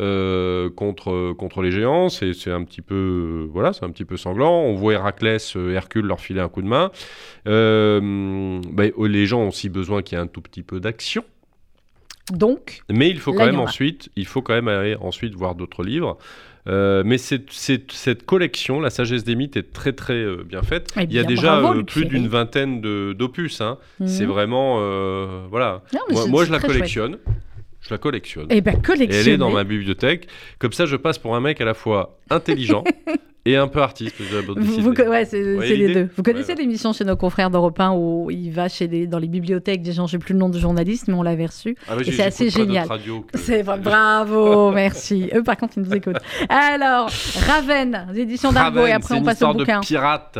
Euh, contre, contre les géants. C'est un petit peu voilà, c'est un petit peu sanglant. On voit Héraclès, euh, Hercule leur filer un coup de main. Euh, bah, les gens ont aussi besoin qu'il y ait un tout petit peu d'action. Donc. Mais il faut quand même ensuite, il faut quand même aller ensuite voir d'autres livres. mais cette collection, La sagesse des mythes, est très très bien faite. Eh il y a déjà plus d'une vingtaine d'opus. Hein. Mhm. C'est vraiment. voilà. moi, je la collectionne. Je la collectionne. Et eh ben elle est dans ma bibliothèque. Comme ça, je passe pour un mec à la fois intelligent et un peu artiste. Vous, ouais, c'est les deux. Vous connaissez l'émission chez nos confrères d'Europe 1 où il va chez les, dans les bibliothèques des gens, j'ai plus le nom de journaliste, mais on l'avait reçu. Ah et c'est assez génial. C'est bravo, merci. Eux, par contre, ils nous écoutent. Alors, Raven, éditions d'Argo, et après on passe au bouquin. de pirate.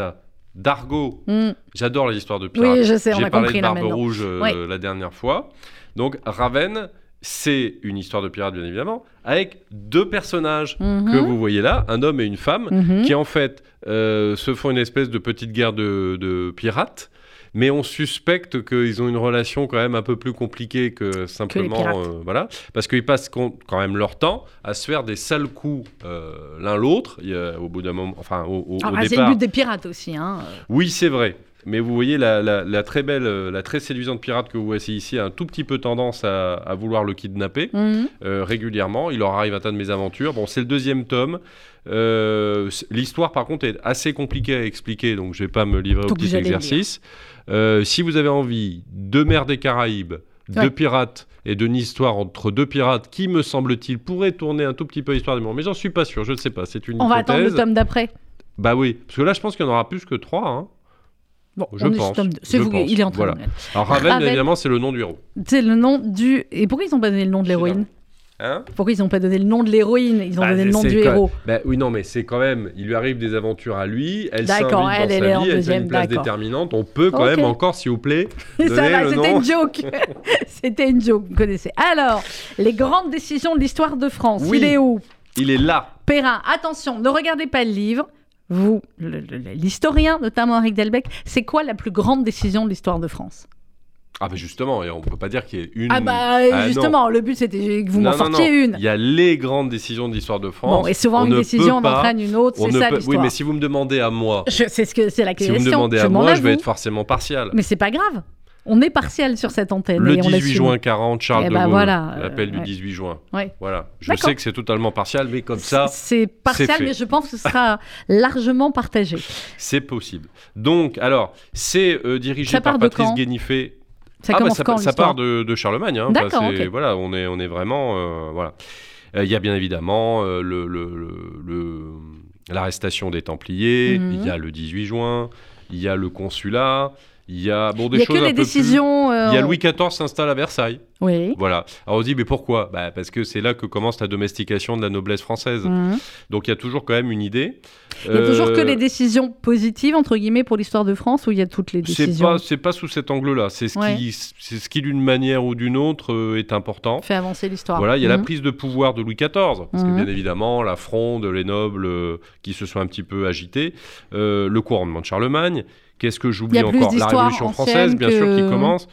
D'Argo. Hmm. J'adore les histoires de pirates. Oui, je sais, on a parlé compris de Barbe Rouge euh, la dernière fois. Donc, Raven, c'est une histoire de pirate, bien évidemment, avec deux personnages mhm. que vous voyez là, un homme et une femme, mhm. qui en fait euh, se font une espèce de petite guerre de, pirates. Mais on suspecte qu'ils ont une relation quand même un peu plus compliquée que simplement. Euh, voilà. Parce qu'ils passent quand même leur temps à se faire des sales coups euh, l'un l'autre. Au bout d'un moment. Enfin, au, ah, bah, C'est le but des pirates aussi. Hein. Oui, c'est vrai. Mais vous voyez, la, très belle, euh, la très séduisante pirate que vous voyez ici a un tout petit peu tendance à, vouloir le kidnapper mhm. euh, régulièrement. Il leur arrive un tas de mésaventures. Bon, c'est le deuxième tome. Euh, l'histoire, par contre, est assez compliquée à expliquer, donc je ne vais pas me livrer au petit exercice. si vous avez envie de mer des Caraïbes, de pirates et d'une histoire entre deux pirates qui, me semble-t-il, pourrait tourner un tout petit peu l'histoire du monde. Mais j'en suis pas sûr, je ne sais pas. C'est une On va attendre le tome d'après. Bah oui, parce que là, je pense qu'il y en aura plus que trois. Hein. Bon, je pense. C'est vous, il est en train de Alors Raven, évidemment, c'est le nom du héros. C'est le nom du. Et pourquoi ils n'ont pas donné le nom de l'héroïne? Hein? Pourquoi ils n'ont pas donné le nom de l'héroïne? Ils ont bah, donné le nom du héros. Bah, oui, non, mais c'est quand même. Il lui arrive des aventures à lui. Elle s'invite dans elle, sa elle vie. Elle a une place déterminante. On peut quand même encore, s'il vous plaît, donner C'était une joke. c'était une joke. Vous connaissez. Alors, les grandes décisions de l'histoire de France. Il est où? Il est là. Perrin, attention, ne regardez pas le livre vous, l'historien, notamment Henri Delbecq, c'est quoi la plus grande décision de l'histoire de France? Ah bah justement, et on peut pas dire qu'il y ait une. Ah bah ah, justement, le but c'était que vous m'en sortiez une. Il y a les grandes décisions de l'histoire de France. Bon, et souvent une décision en entraîne une autre, c'est ça l'histoire. Oui, mais si vous me demandez à moi, c'est ce que c'est la question. Si vous me demandez à moi, je vais être forcément partial. Mais c'est pas grave. On est partiel sur cette antenne. Le 18 juin 40, Charles eh de ben Gaulle, l'appel du 18 juin. Voilà. Je sais que c'est totalement partial, mais comme ça. C'est partial, mais je pense que ce sera largement partagé. C'est possible. Donc, alors, c'est euh, dirigé par Patrice Guénifé. Ça, ah, bah, ça, ça part de, Charlemagne. Hein. D'accord. Voilà, on est, on est vraiment. Euh, voilà. Euh, il y a bien évidemment le, l'arrestation des Templiers, mhm. il y a le 18 juin, il y a le consulat, il y a bon, des choses que les décisions. Euh, il y a Louis XIV s'installe à Versailles. Oui. Voilà. Alors on se dit, mais pourquoi? Bah, Parce que c'est là que commence la domestication de la noblesse française. Mhm. Donc il y a toujours quand même une idée. Il y a toujours que euh, les décisions positives, entre guillemets, pour l'histoire de France, ou il y a toutes les décisions? C'est pas, pas sous cet angle-là. C'est ce, qui, ce qui, d'une manière ou d'une autre, euh, est important. Fait avancer l'histoire. Voilà, il y a la mhm. prise de pouvoir de Louis XIV, parce que mhm. bien évidemment, la fronde, les nobles qui se sont un petit peu agités, le couronnement de Charlemagne, Qu'est-ce que j'oublie encore? La Révolution française, bien sûr, qui commence.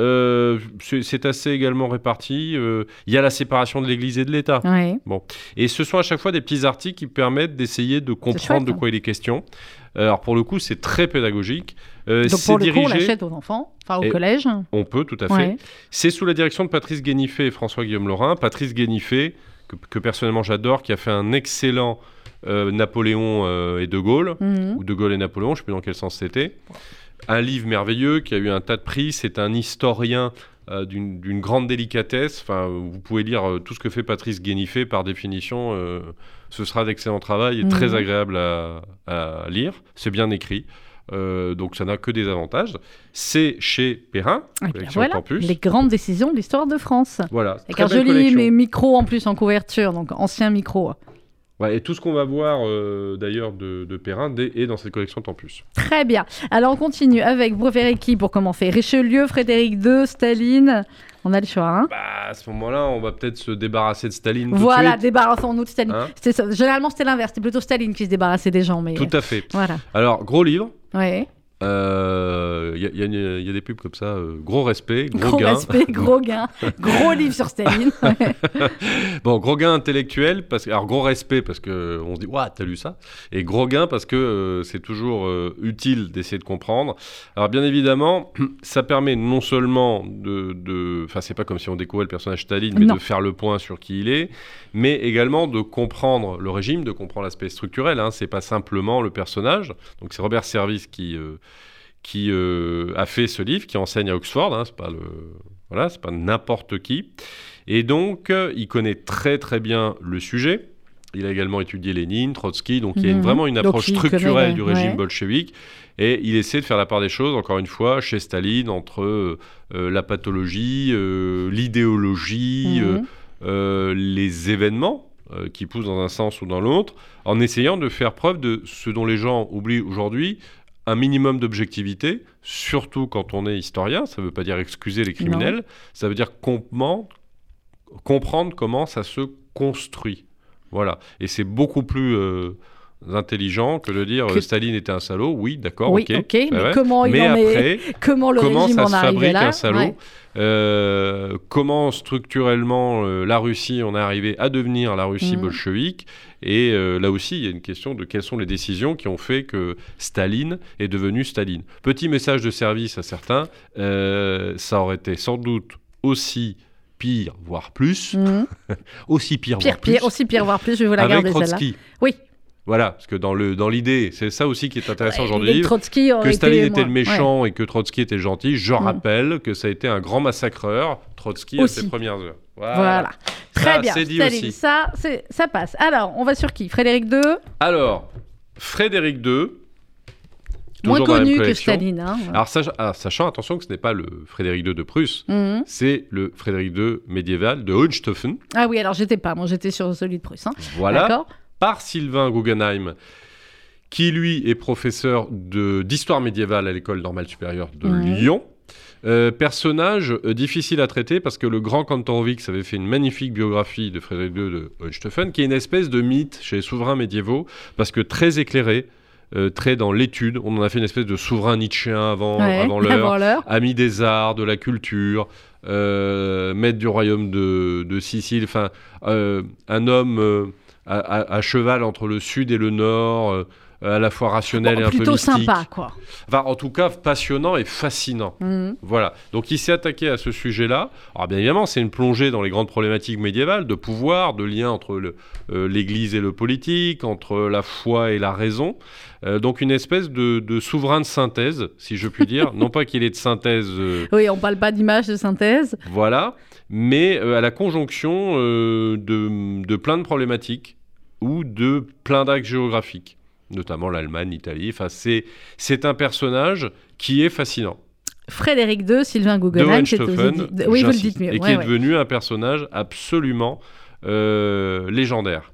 Euh, c'est assez également réparti. Euh, il y a la séparation de l'Église et de l'État. Bon. Et ce sont à chaque fois des petits articles qui permettent d'essayer de comprendre de quoi il est question. Alors pour le coup, c'est très pédagogique. Euh, Donc pour le dirigé... coup, on l'achète aux enfants, enfin au collège. On peut, tout à fait. C'est sous la direction de Patrice Guénifé et François-Guillaume Laurin. Patrice Guénifé, que, que personnellement j'adore, qui a fait un excellent Napoléon et De Gaulle, mhm. ou De Gaulle et Napoléon, je ne sais plus dans quel sens c'était. Un livre merveilleux qui a eu un tas de prix. C'est un historien euh, d'une grande délicatesse. Enfin, vous pouvez lire euh, tout ce que fait Patrice Guénifé, par définition, euh, ce sera d'excellent travail et très mhm. agréable à, lire. C'est bien écrit. donc ça n'a que des avantages. C'est chez Perrin, voilà, les grandes décisions de l'histoire de France. Voilà. Avec un joli mes micros en plus en couverture, donc ancien micro et tout ce qu'on va voir euh, d'ailleurs de, de, Perrin est dans cette collection Tempus. Très bien. Alors on continue avec qui pour commencer Richelieu, Frédéric II, Staline. On a le choix. Hein bah, à ce moment-là, on va peut-être se débarrasser de Staline. Voilà, débarrassons-nous de Staline. Hein généralement, c'était l'inverse. C'était plutôt Staline qui se débarrassait des gens. Mais... Tout à fait. Voilà. Alors, gros livre. Oui. Il euh, y, y, a des pubs comme ça, euh, gros respect, gros, gros gain. respect, gros gain, gros livre sur Staline. bon, gros gain intellectuel, parce, alors gros respect parce qu'on se dit, waouh, t'as lu ça Et gros gain parce que euh, c'est toujours utile d'essayer de comprendre. Alors bien évidemment, ça permet non seulement de... Enfin, c'est pas comme si on découvrait le personnage Staline, mais de faire le point sur qui il est, mais également de comprendre le régime, de comprendre l'aspect structurel. Hein. C'est pas simplement le personnage. Donc c'est Robert Service qui qui euh, a fait ce livre, qui enseigne à Oxford. Hein, c'est pas le voilà, c'est pas n'importe qui. Et donc, euh, il connaît très très bien le sujet. Il a également étudié Lénine, Trotsky, donc il y a mhm. vraiment une approche structurelle du régime bolchevique. Et il essaie de faire la part des choses, encore une fois, chez Staline, entre euh, la pathologie, l'idéologie, mhm. les événements qui poussent dans un sens ou dans l'autre, en essayant de faire preuve de ce dont les gens oublient aujourd'hui, un minimum d'objectivité, surtout quand on est historien. Ça ne veut pas dire excuser les criminels, ça veut dire comprendre comment ça se construit. Voilà. Et c'est beaucoup plus euh, intelligent que de dire euh, Staline était un salaud. Oui, d'accord, oui, ok. mais comment il en après, comment le régime ça se fabrique un salaud euh, Comment structurellement la Russie en est arrivée à devenir la Russie mhm. bolchevique? Et euh, là aussi, il y a une question de quelles sont les décisions qui ont fait que Staline est devenu Staline. Petit message de service à certains, euh, ça aurait été sans doute aussi pire, voire plus. Mhm. aussi pire, pire, voire pire. Aussi pire, voire plus, je vais vous la garder celle-là. Oui. Voilà, parce que dans le dans l'idée, c'est ça aussi qui est intéressant aujourd'hui. Que Staline était le méchant et que Trotsky était le gentil. Je mhm. rappelle que ça a été un grand massacreur, Trotsky, à ses premières heures. Voilà. Très bien. Dit Ça, ça passe. Alors, on va sur qui? Frédéric II Alors, Frédéric II. Moins connu que Staline. Hein. Alors, ah, sachant, attention que ce n'est pas le Frédéric II de Prusse, mhm. c'est le Frédéric II médiéval de Hohenstaufen. Ah oui, alors j'étais pas, moi j'étais sur celui de Prusse. Hein. Voilà. Par Sylvain Guggenheim, qui lui est professeur d'histoire médiévale à l'école normale supérieure de. Lyon. Euh, personnage euh, difficile à traiter parce que le grand Kantorowicz avait fait une magnifique biographie de Frédéric II de Hohenstaufen, qui est une espèce de mythe chez les souverains médiévaux, parce que très éclairé, euh, très dans l'étude. On en a fait une espèce de souverain nietzschéen avant, avant l'heure, ami des arts, de la culture, maître du royaume de, de Sicile, enfin, un homme à, cheval entre le sud et le nord à la fois rationnel et un peu mystique. Plutôt sympa, quoi. Enfin, en tout cas, passionnant et fascinant. Mhm. Voilà. Donc, il s'est attaqué à ce sujet-là. Alors, bien évidemment, c'est une plongée dans les grandes problématiques médiévales de pouvoir, de lien entre euh, l'Église et le politique, entre la foi et la raison. Euh, donc, une espèce de, souverain de synthèse, si je puis dire. non pas qu'il ait de synthèse. Euh, oui, on parle pas d'image de synthèse. Voilà. Mais à la conjonction de, de plein de problématiques ou de plein d'actes géographiques notamment l'Allemagne, l'Italie. Enfin, c'est, c'est un personnage qui est fascinant. Frédéric II, Sylvain Guggenheim, c'est oui, vous le dites mieux. Et qui est devenu un personnage absolument euh, légendaire.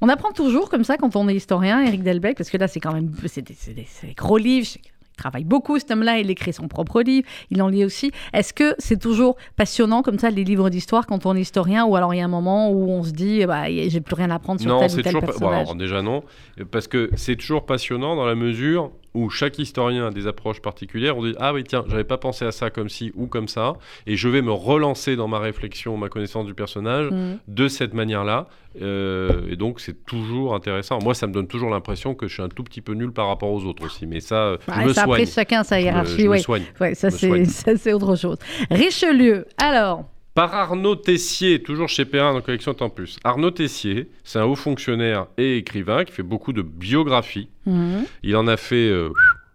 On apprend toujours comme ça quand on est historien, Eric Delbecq, parce que là, c'est quand même c'est des, des, gros livres, travaille beaucoup, cet homme-là. Il écrit son propre livre. Il en lit aussi. Est-ce que c'est toujours passionnant comme ça, les livres d'histoire, quand on est historien Ou alors il y a un moment où on se dit, bah, j'ai plus rien à apprendre sur tel ou tel personnage? bon, Déjà non. Parce que c'est toujours passionnant dans la mesure où chaque historien a des approches particulières. On dit ah oui tiens j'avais pas pensé à ça comme ci ou comme ça et je vais me relancer dans ma réflexion, ma connaissance du personnage mm. de cette manière-là. Euh, et donc c'est toujours intéressant. Moi ça me donne toujours l'impression que je suis un tout petit peu nul par rapport aux autres aussi, mais ça je me Après chacun sa hiérarchie. Soigne. ça c'est autre chose. Richelieu. Alors par Arnaud Tessier, toujours chez Perrin dans Collection Temps Plus. Arnaud Tessier, c'est un haut fonctionnaire et écrivain qui fait beaucoup de biographies. Mhm. Il en a fait euh,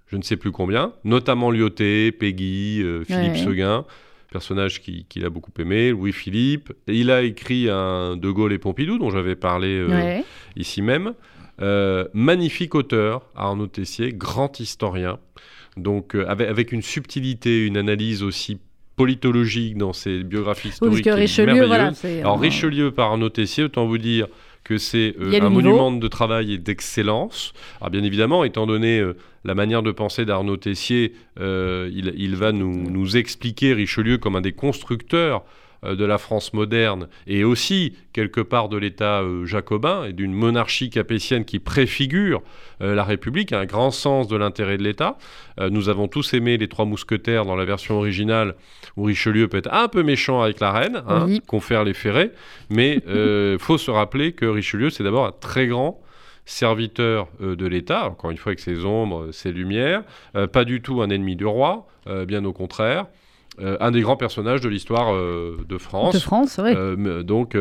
je ne sais plus combien, notamment Lyoté, Peggy, euh, Philippe Seguin, personnage qu'il a beaucoup aimé, Louis-Philippe. Il a écrit un De Gaulle et Pompidou, dont j'avais parlé euh, ici même. Magnifique auteur, Arnaud Tessier, grand historien. Donc, avec, avec, une subtilité, une analyse aussi politologique dans ses biographies historiques. Oui, Richelieu, voilà, Alors Richelieu par Arnaud Tessier, autant vous dire que c'est euh, un monument de travail et d'excellence. Alors bien évidemment, étant donné euh, la manière de penser d'Arnaud Tessier, euh, il, il, va nous, nous, expliquer Richelieu comme un des constructeurs euh, de la France moderne et aussi quelque part de l'État euh, jacobin et d'une monarchie capétienne qui préfigure euh, la République, un grand sens de l'intérêt de l'État. nous avons tous aimé les Trois Mousquetaires dans la version originale où Richelieu peut être un peu méchant avec la reine, hein, confère les ferrets, mais il faut se rappeler que Richelieu, c'est d'abord un très grand serviteur de l'État, encore une fois avec ses ombres, ses lumières, pas du tout un ennemi du roi, bien au contraire. Euh, un des grands personnages de l'histoire euh, de France. De France, oui. Euh, donc.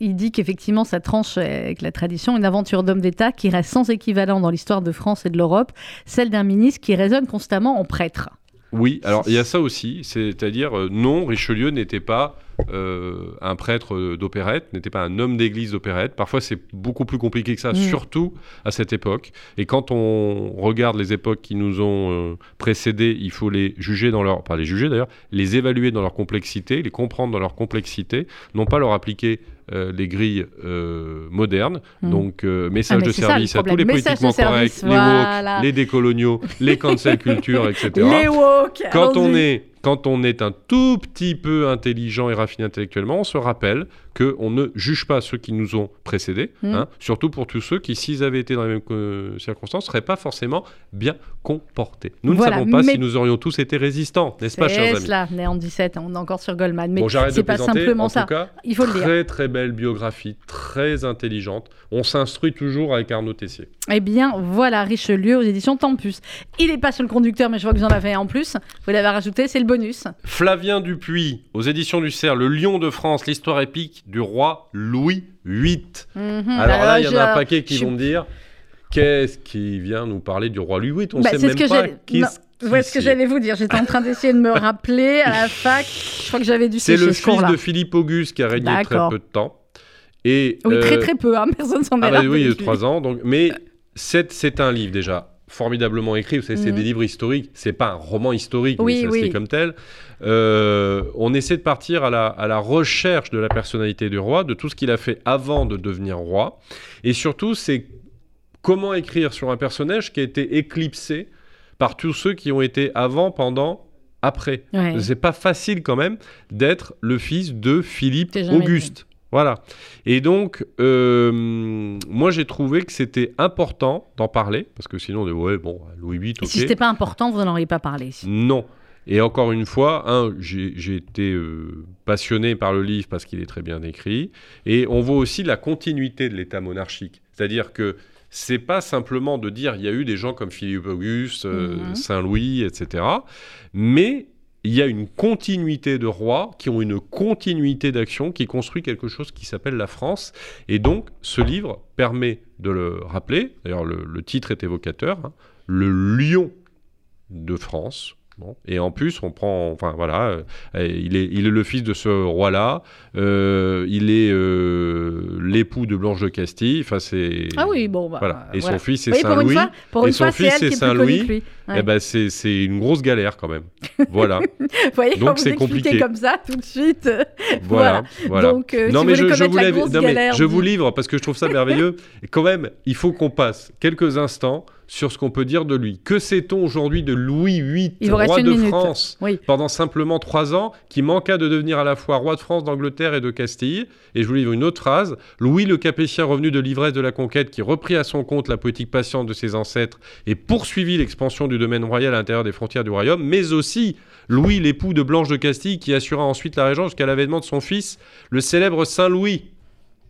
il dit qu'effectivement, ça tranche avec la tradition, une aventure d'homme d'État qui reste sans équivalent dans l'histoire de France et de l'Europe, celle d'un ministre qui résonne constamment en prêtre. Oui, alors il y a ça aussi, c'est-à-dire non, Richelieu n'était pas euh, un prêtre d'opérette, n'était pas un homme d'église d'opérette. Parfois, c'est beaucoup plus compliqué que ça, mm. surtout à cette époque. Et quand on regarde les époques qui nous ont euh, précédés, il faut les juger dans leur, pas les juger d'ailleurs, les évaluer dans leur complexité, les comprendre dans leur complexité, non pas leur appliquer euh, les grilles modernes. Mm. Donc, message ah, de service à tous les politiquement corrects, les woke, les décoloniaux, les cancel culture, etc. Les woke Quand on est quand on est un tout petit peu intelligent et raffiné intellectuellement, on se rappelle qu'on ne juge pas ceux qui nous ont précédés, mmh. hein, surtout pour tous ceux qui, s'ils avaient été dans les mêmes euh, circonstances, ne seraient pas forcément bien comportés. Nous ne savons pas si nous aurions tous été résistants, n'est-ce pas, chers amis là, né en 17, on est encore sur Goldman. Mais bon, c'est pas simplement en ça. Tout cas, Il faut le dire. Très, très belle biographie, très intelligente. On s'instruit toujours avec Arnaud Tessier. Eh bien, voilà, Richelieu aux éditions Tempus. Il n'est pas sur le conducteur, mais je vois que vous en avez un en plus. Vous l'avez rajouté, c'est le bonus. Flavien Dupuis, aux éditions du Cerf, Le Lion de France, l'histoire épique du roi Louis VIII. Mhm. Alors là, il y en a un paquet qui vont me dire qu'est-ce qui vient nous parler du roi Louis VIII On bah, sait même pas qu'est-ce Ouais, ce que j'allais vous dire. J'étais en train d'essayer de me rappeler à la fac. Je crois que j'avais dû C'est le fils de Philippe Auguste qui a régné très peu de temps. Et, oui, très euh, très peu. Hein. Personne s'en est ah bah, Oui, trois ans. Donc, mais c'est un livre déjà formidablement écrit. c'est des mhm. livres historiques. C'est pas un roman historique, mais c'est comme tel. Euh, on essaie de partir à la, recherche de la personnalité du roi, de tout ce qu'il a fait avant de devenir roi. Et surtout, c'est comment écrire sur un personnage qui a été éclipsé par tous ceux qui ont été avant, pendant, après. C'est pas facile quand même d'être le fils de Philippe Auguste. Voilà. Et donc, euh, moi, j'ai trouvé que c'était important d'en parler, parce que sinon, on dit, ouais, bon, Louis VIII, ok. Et si c'était pas important, vous n'en auriez pas parlé. Non. Et encore une fois, j'ai été euh, passionné par le livre parce qu'il est très bien écrit. Et on voit aussi la continuité de l'État monarchique. C'est-à-dire que c'est pas simplement de dire il y a eu des gens comme Philippe Auguste, euh, mhm. Saint-Louis, etc. Mais il y a une continuité de rois qui ont une continuité d'action qui construit quelque chose qui s'appelle la France. Et donc, ce livre permet de le rappeler. D'ailleurs, le, titre est évocateur. Hein. le lion de France, et en plus, on prend, enfin voilà, euh, il, est, il est le fils de ce roi-là, euh, il est euh, l'époux de Blanche de Castille, enfin c'est... Ah oui, bon, bah, voilà. Et son fils est Saint-Louis, et son fils c'est Saint-Louis, et eh ben c'est, c'est une grosse galère quand même. Voilà. vous voyez, Donc c'est compliqué. comme ça tout de suite. voilà, voilà. Donc, non, mais je, je, vous non, mais je vous livre parce que je trouve ça merveilleux. Et quand même, il faut qu'on passe quelques instants sur ce qu'on peut dire de lui. Que sait-on aujourd'hui de Louis VIII, roi de France, pendant simplement trois ans, qui manqua de devenir à la fois roi de France, d'Angleterre et de Castille Et je vous livre une autre phrase. Louis le Capétien, revenu de l'ivresse de la conquête, qui reprit à son compte la politique patiente de ses ancêtres et poursuivit l'expansion du domaine royal à l'intérieur des frontières du royaume, mais aussi Louis, l'époux de Blanche de Castille, qui assura ensuite la régence jusqu'à l'avènement de son fils, le célèbre Saint Louis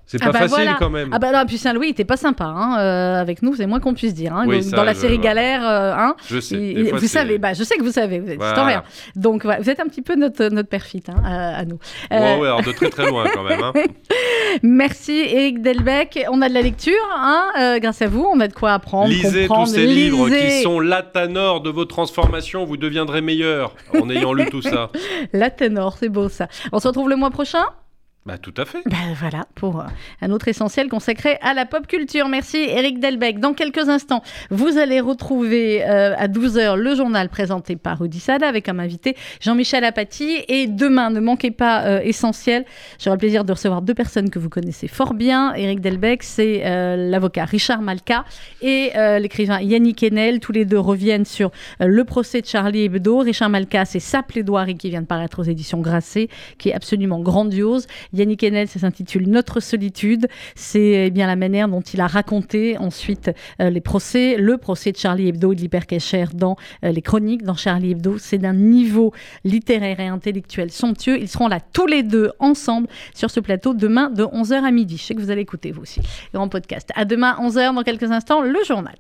C'est ah pas bah facile quand même. Ah bah non, puis Saint-Louis, il était pas sympa hein, euh, avec nous, c'est moins qu'on puisse dire. Hein, dans la série Galère, euh, hein, je sais. vous savez, bah, je sais que vous savez, vous êtes historien. Donc vous êtes un petit peu notre, notre perfite hein, à, nous. Euh... Ouais, alors de très très loin quand même. Hein. Merci Eric Delbecq. On a de la lecture, hein, euh, grâce à vous, on a de quoi apprendre. Lisez tous ces livres qui sont la ténor de vos transformations, vous deviendrez meilleur en ayant lu tout ça. la ténor, c'est beau ça. On se retrouve le mois prochain? Bah, tout à fait. Bah, voilà, pour euh, un autre essentiel consacré à la pop culture. Merci Eric Delbecq. Dans quelques instants, vous allez retrouver euh, à 12h le journal présenté par Rudy Sada avec comme invité Jean-Michel Apathy. Et demain, ne manquez pas euh, essentiel, j'aurai le plaisir de recevoir deux personnes que vous connaissez fort bien. Eric Delbecq, c'est l'avocat Richard Malka et l'écrivain Yannick Enel. Tous les deux reviennent sur le procès de Charlie Hebdo. Richard Malka, c'est sa plaidoirie qui vient de paraître aux éditions Grasset, qui est absolument grandiose. Yannick Enel, ça s'intitule Notre solitude. C'est eh bien la manière dont il a raconté ensuite euh, les procès, le procès de Charlie Hebdo et de l'hypercacher dans euh, les chroniques dans Charlie Hebdo. C'est d'un niveau littéraire et intellectuel somptueux. Ils seront là tous les deux ensemble sur ce plateau demain de 11h à midi. Je sais que vous allez écouter vous aussi. Grand podcast. À demain 11h dans quelques instants le journal.